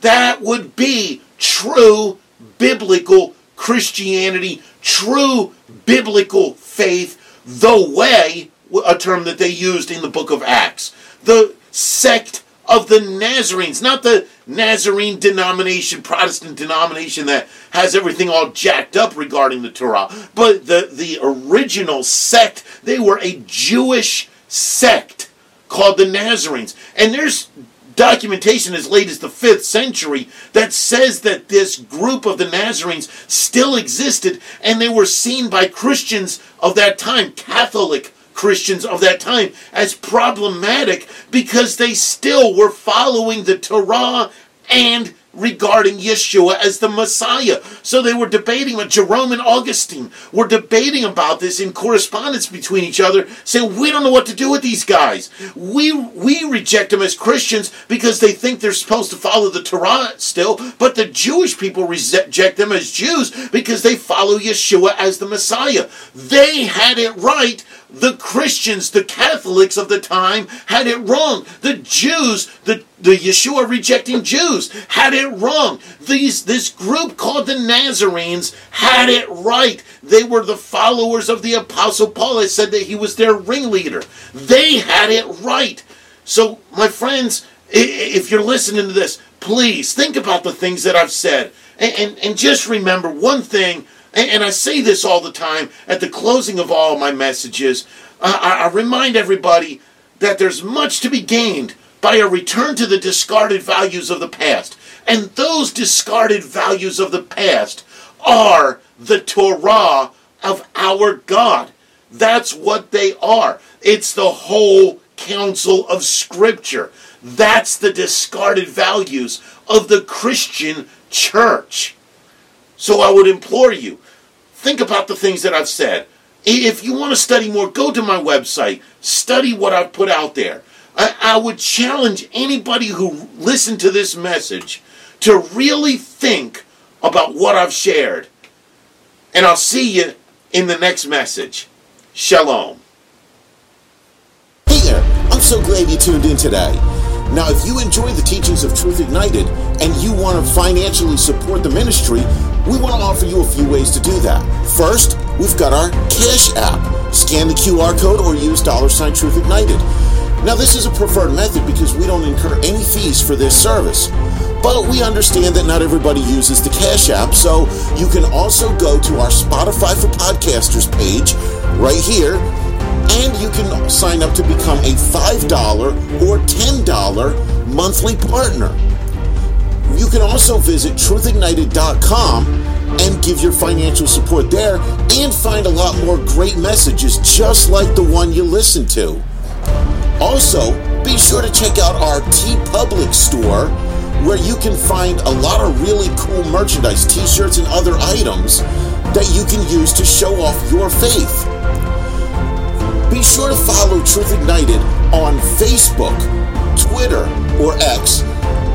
That would be true biblical Christianity, true biblical faith, the way, a term that they used in the book of Acts. The sect of the Nazarenes, not the Nazarene denomination, Protestant denomination that has everything all jacked up regarding the Torah, but the, the original sect, they were a Jewish sect called the Nazarenes. And there's documentation as late as the 5th century that says that this group of the Nazarenes still existed and they were seen by Christians of that time, Catholic Christians of that time, as problematic because they still were following the Torah and regarding Yeshua as the Messiah. So they were debating, with Jerome and Augustine were debating about this in correspondence between each other, saying, We don't know what to do with these guys. We, we reject them as Christians because they think they're supposed to follow the Torah still, but the Jewish people reject them as Jews because they follow Yeshua as the Messiah. They had it right the Christians, the Catholics of the time, had it wrong. The Jews, the, the Yeshua rejecting Jews, had it wrong. These, this group called the Nazarenes had it right. They were the followers of the Apostle Paul. I said that he was their ringleader. They had it right. So, my friends, if you're listening to this, please think about the things that I've said. And, and, and just remember one thing and, I say this all the time at the closing of all my messages. I, I remind everybody that there's much to be gained by a return to the discarded values of the past. And those discarded values of the past are the Torah of our God. That's what they are. It's the whole counsel of Scripture. That's the discarded values of the Christian church. So I would implore you think about the things that I've said. If you want to study more, go to my website, study what I've put out there. I, I would challenge anybody who listened to this message to really think about what I've shared. And I'll see you in the next message. Shalom. Hey there, I'm so glad you tuned in today. Now, if you enjoy the teachings of Truth Ignited and you want to financially support the ministry, we want to offer you a few ways to do that. First, we've got our Cash App. Scan the QR code or use dollar sign Truth Ignited. Now, this is a preferred method because we don't incur any fees for this service. But we understand that not everybody uses the Cash App, so you can also go to our Spotify for Podcasters page right here and you can sign up to become a $5 or $10 monthly partner. You can also visit truthignited.com and give your financial support there and find a lot more great messages just like the one you listen to. Also, be sure to check out our T Public store where you can find a lot of really cool merchandise, t shirts, and other items that you can use to show off your faith. Be sure to follow Truth Ignited on Facebook, Twitter or X,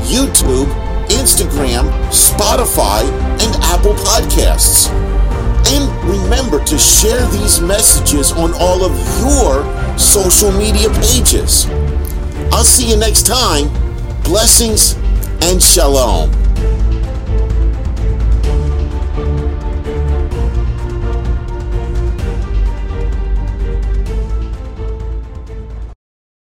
YouTube, Instagram, Spotify, and Apple Podcasts. And remember to share these messages on all of your social media pages. I'll see you next time. Blessings and shalom.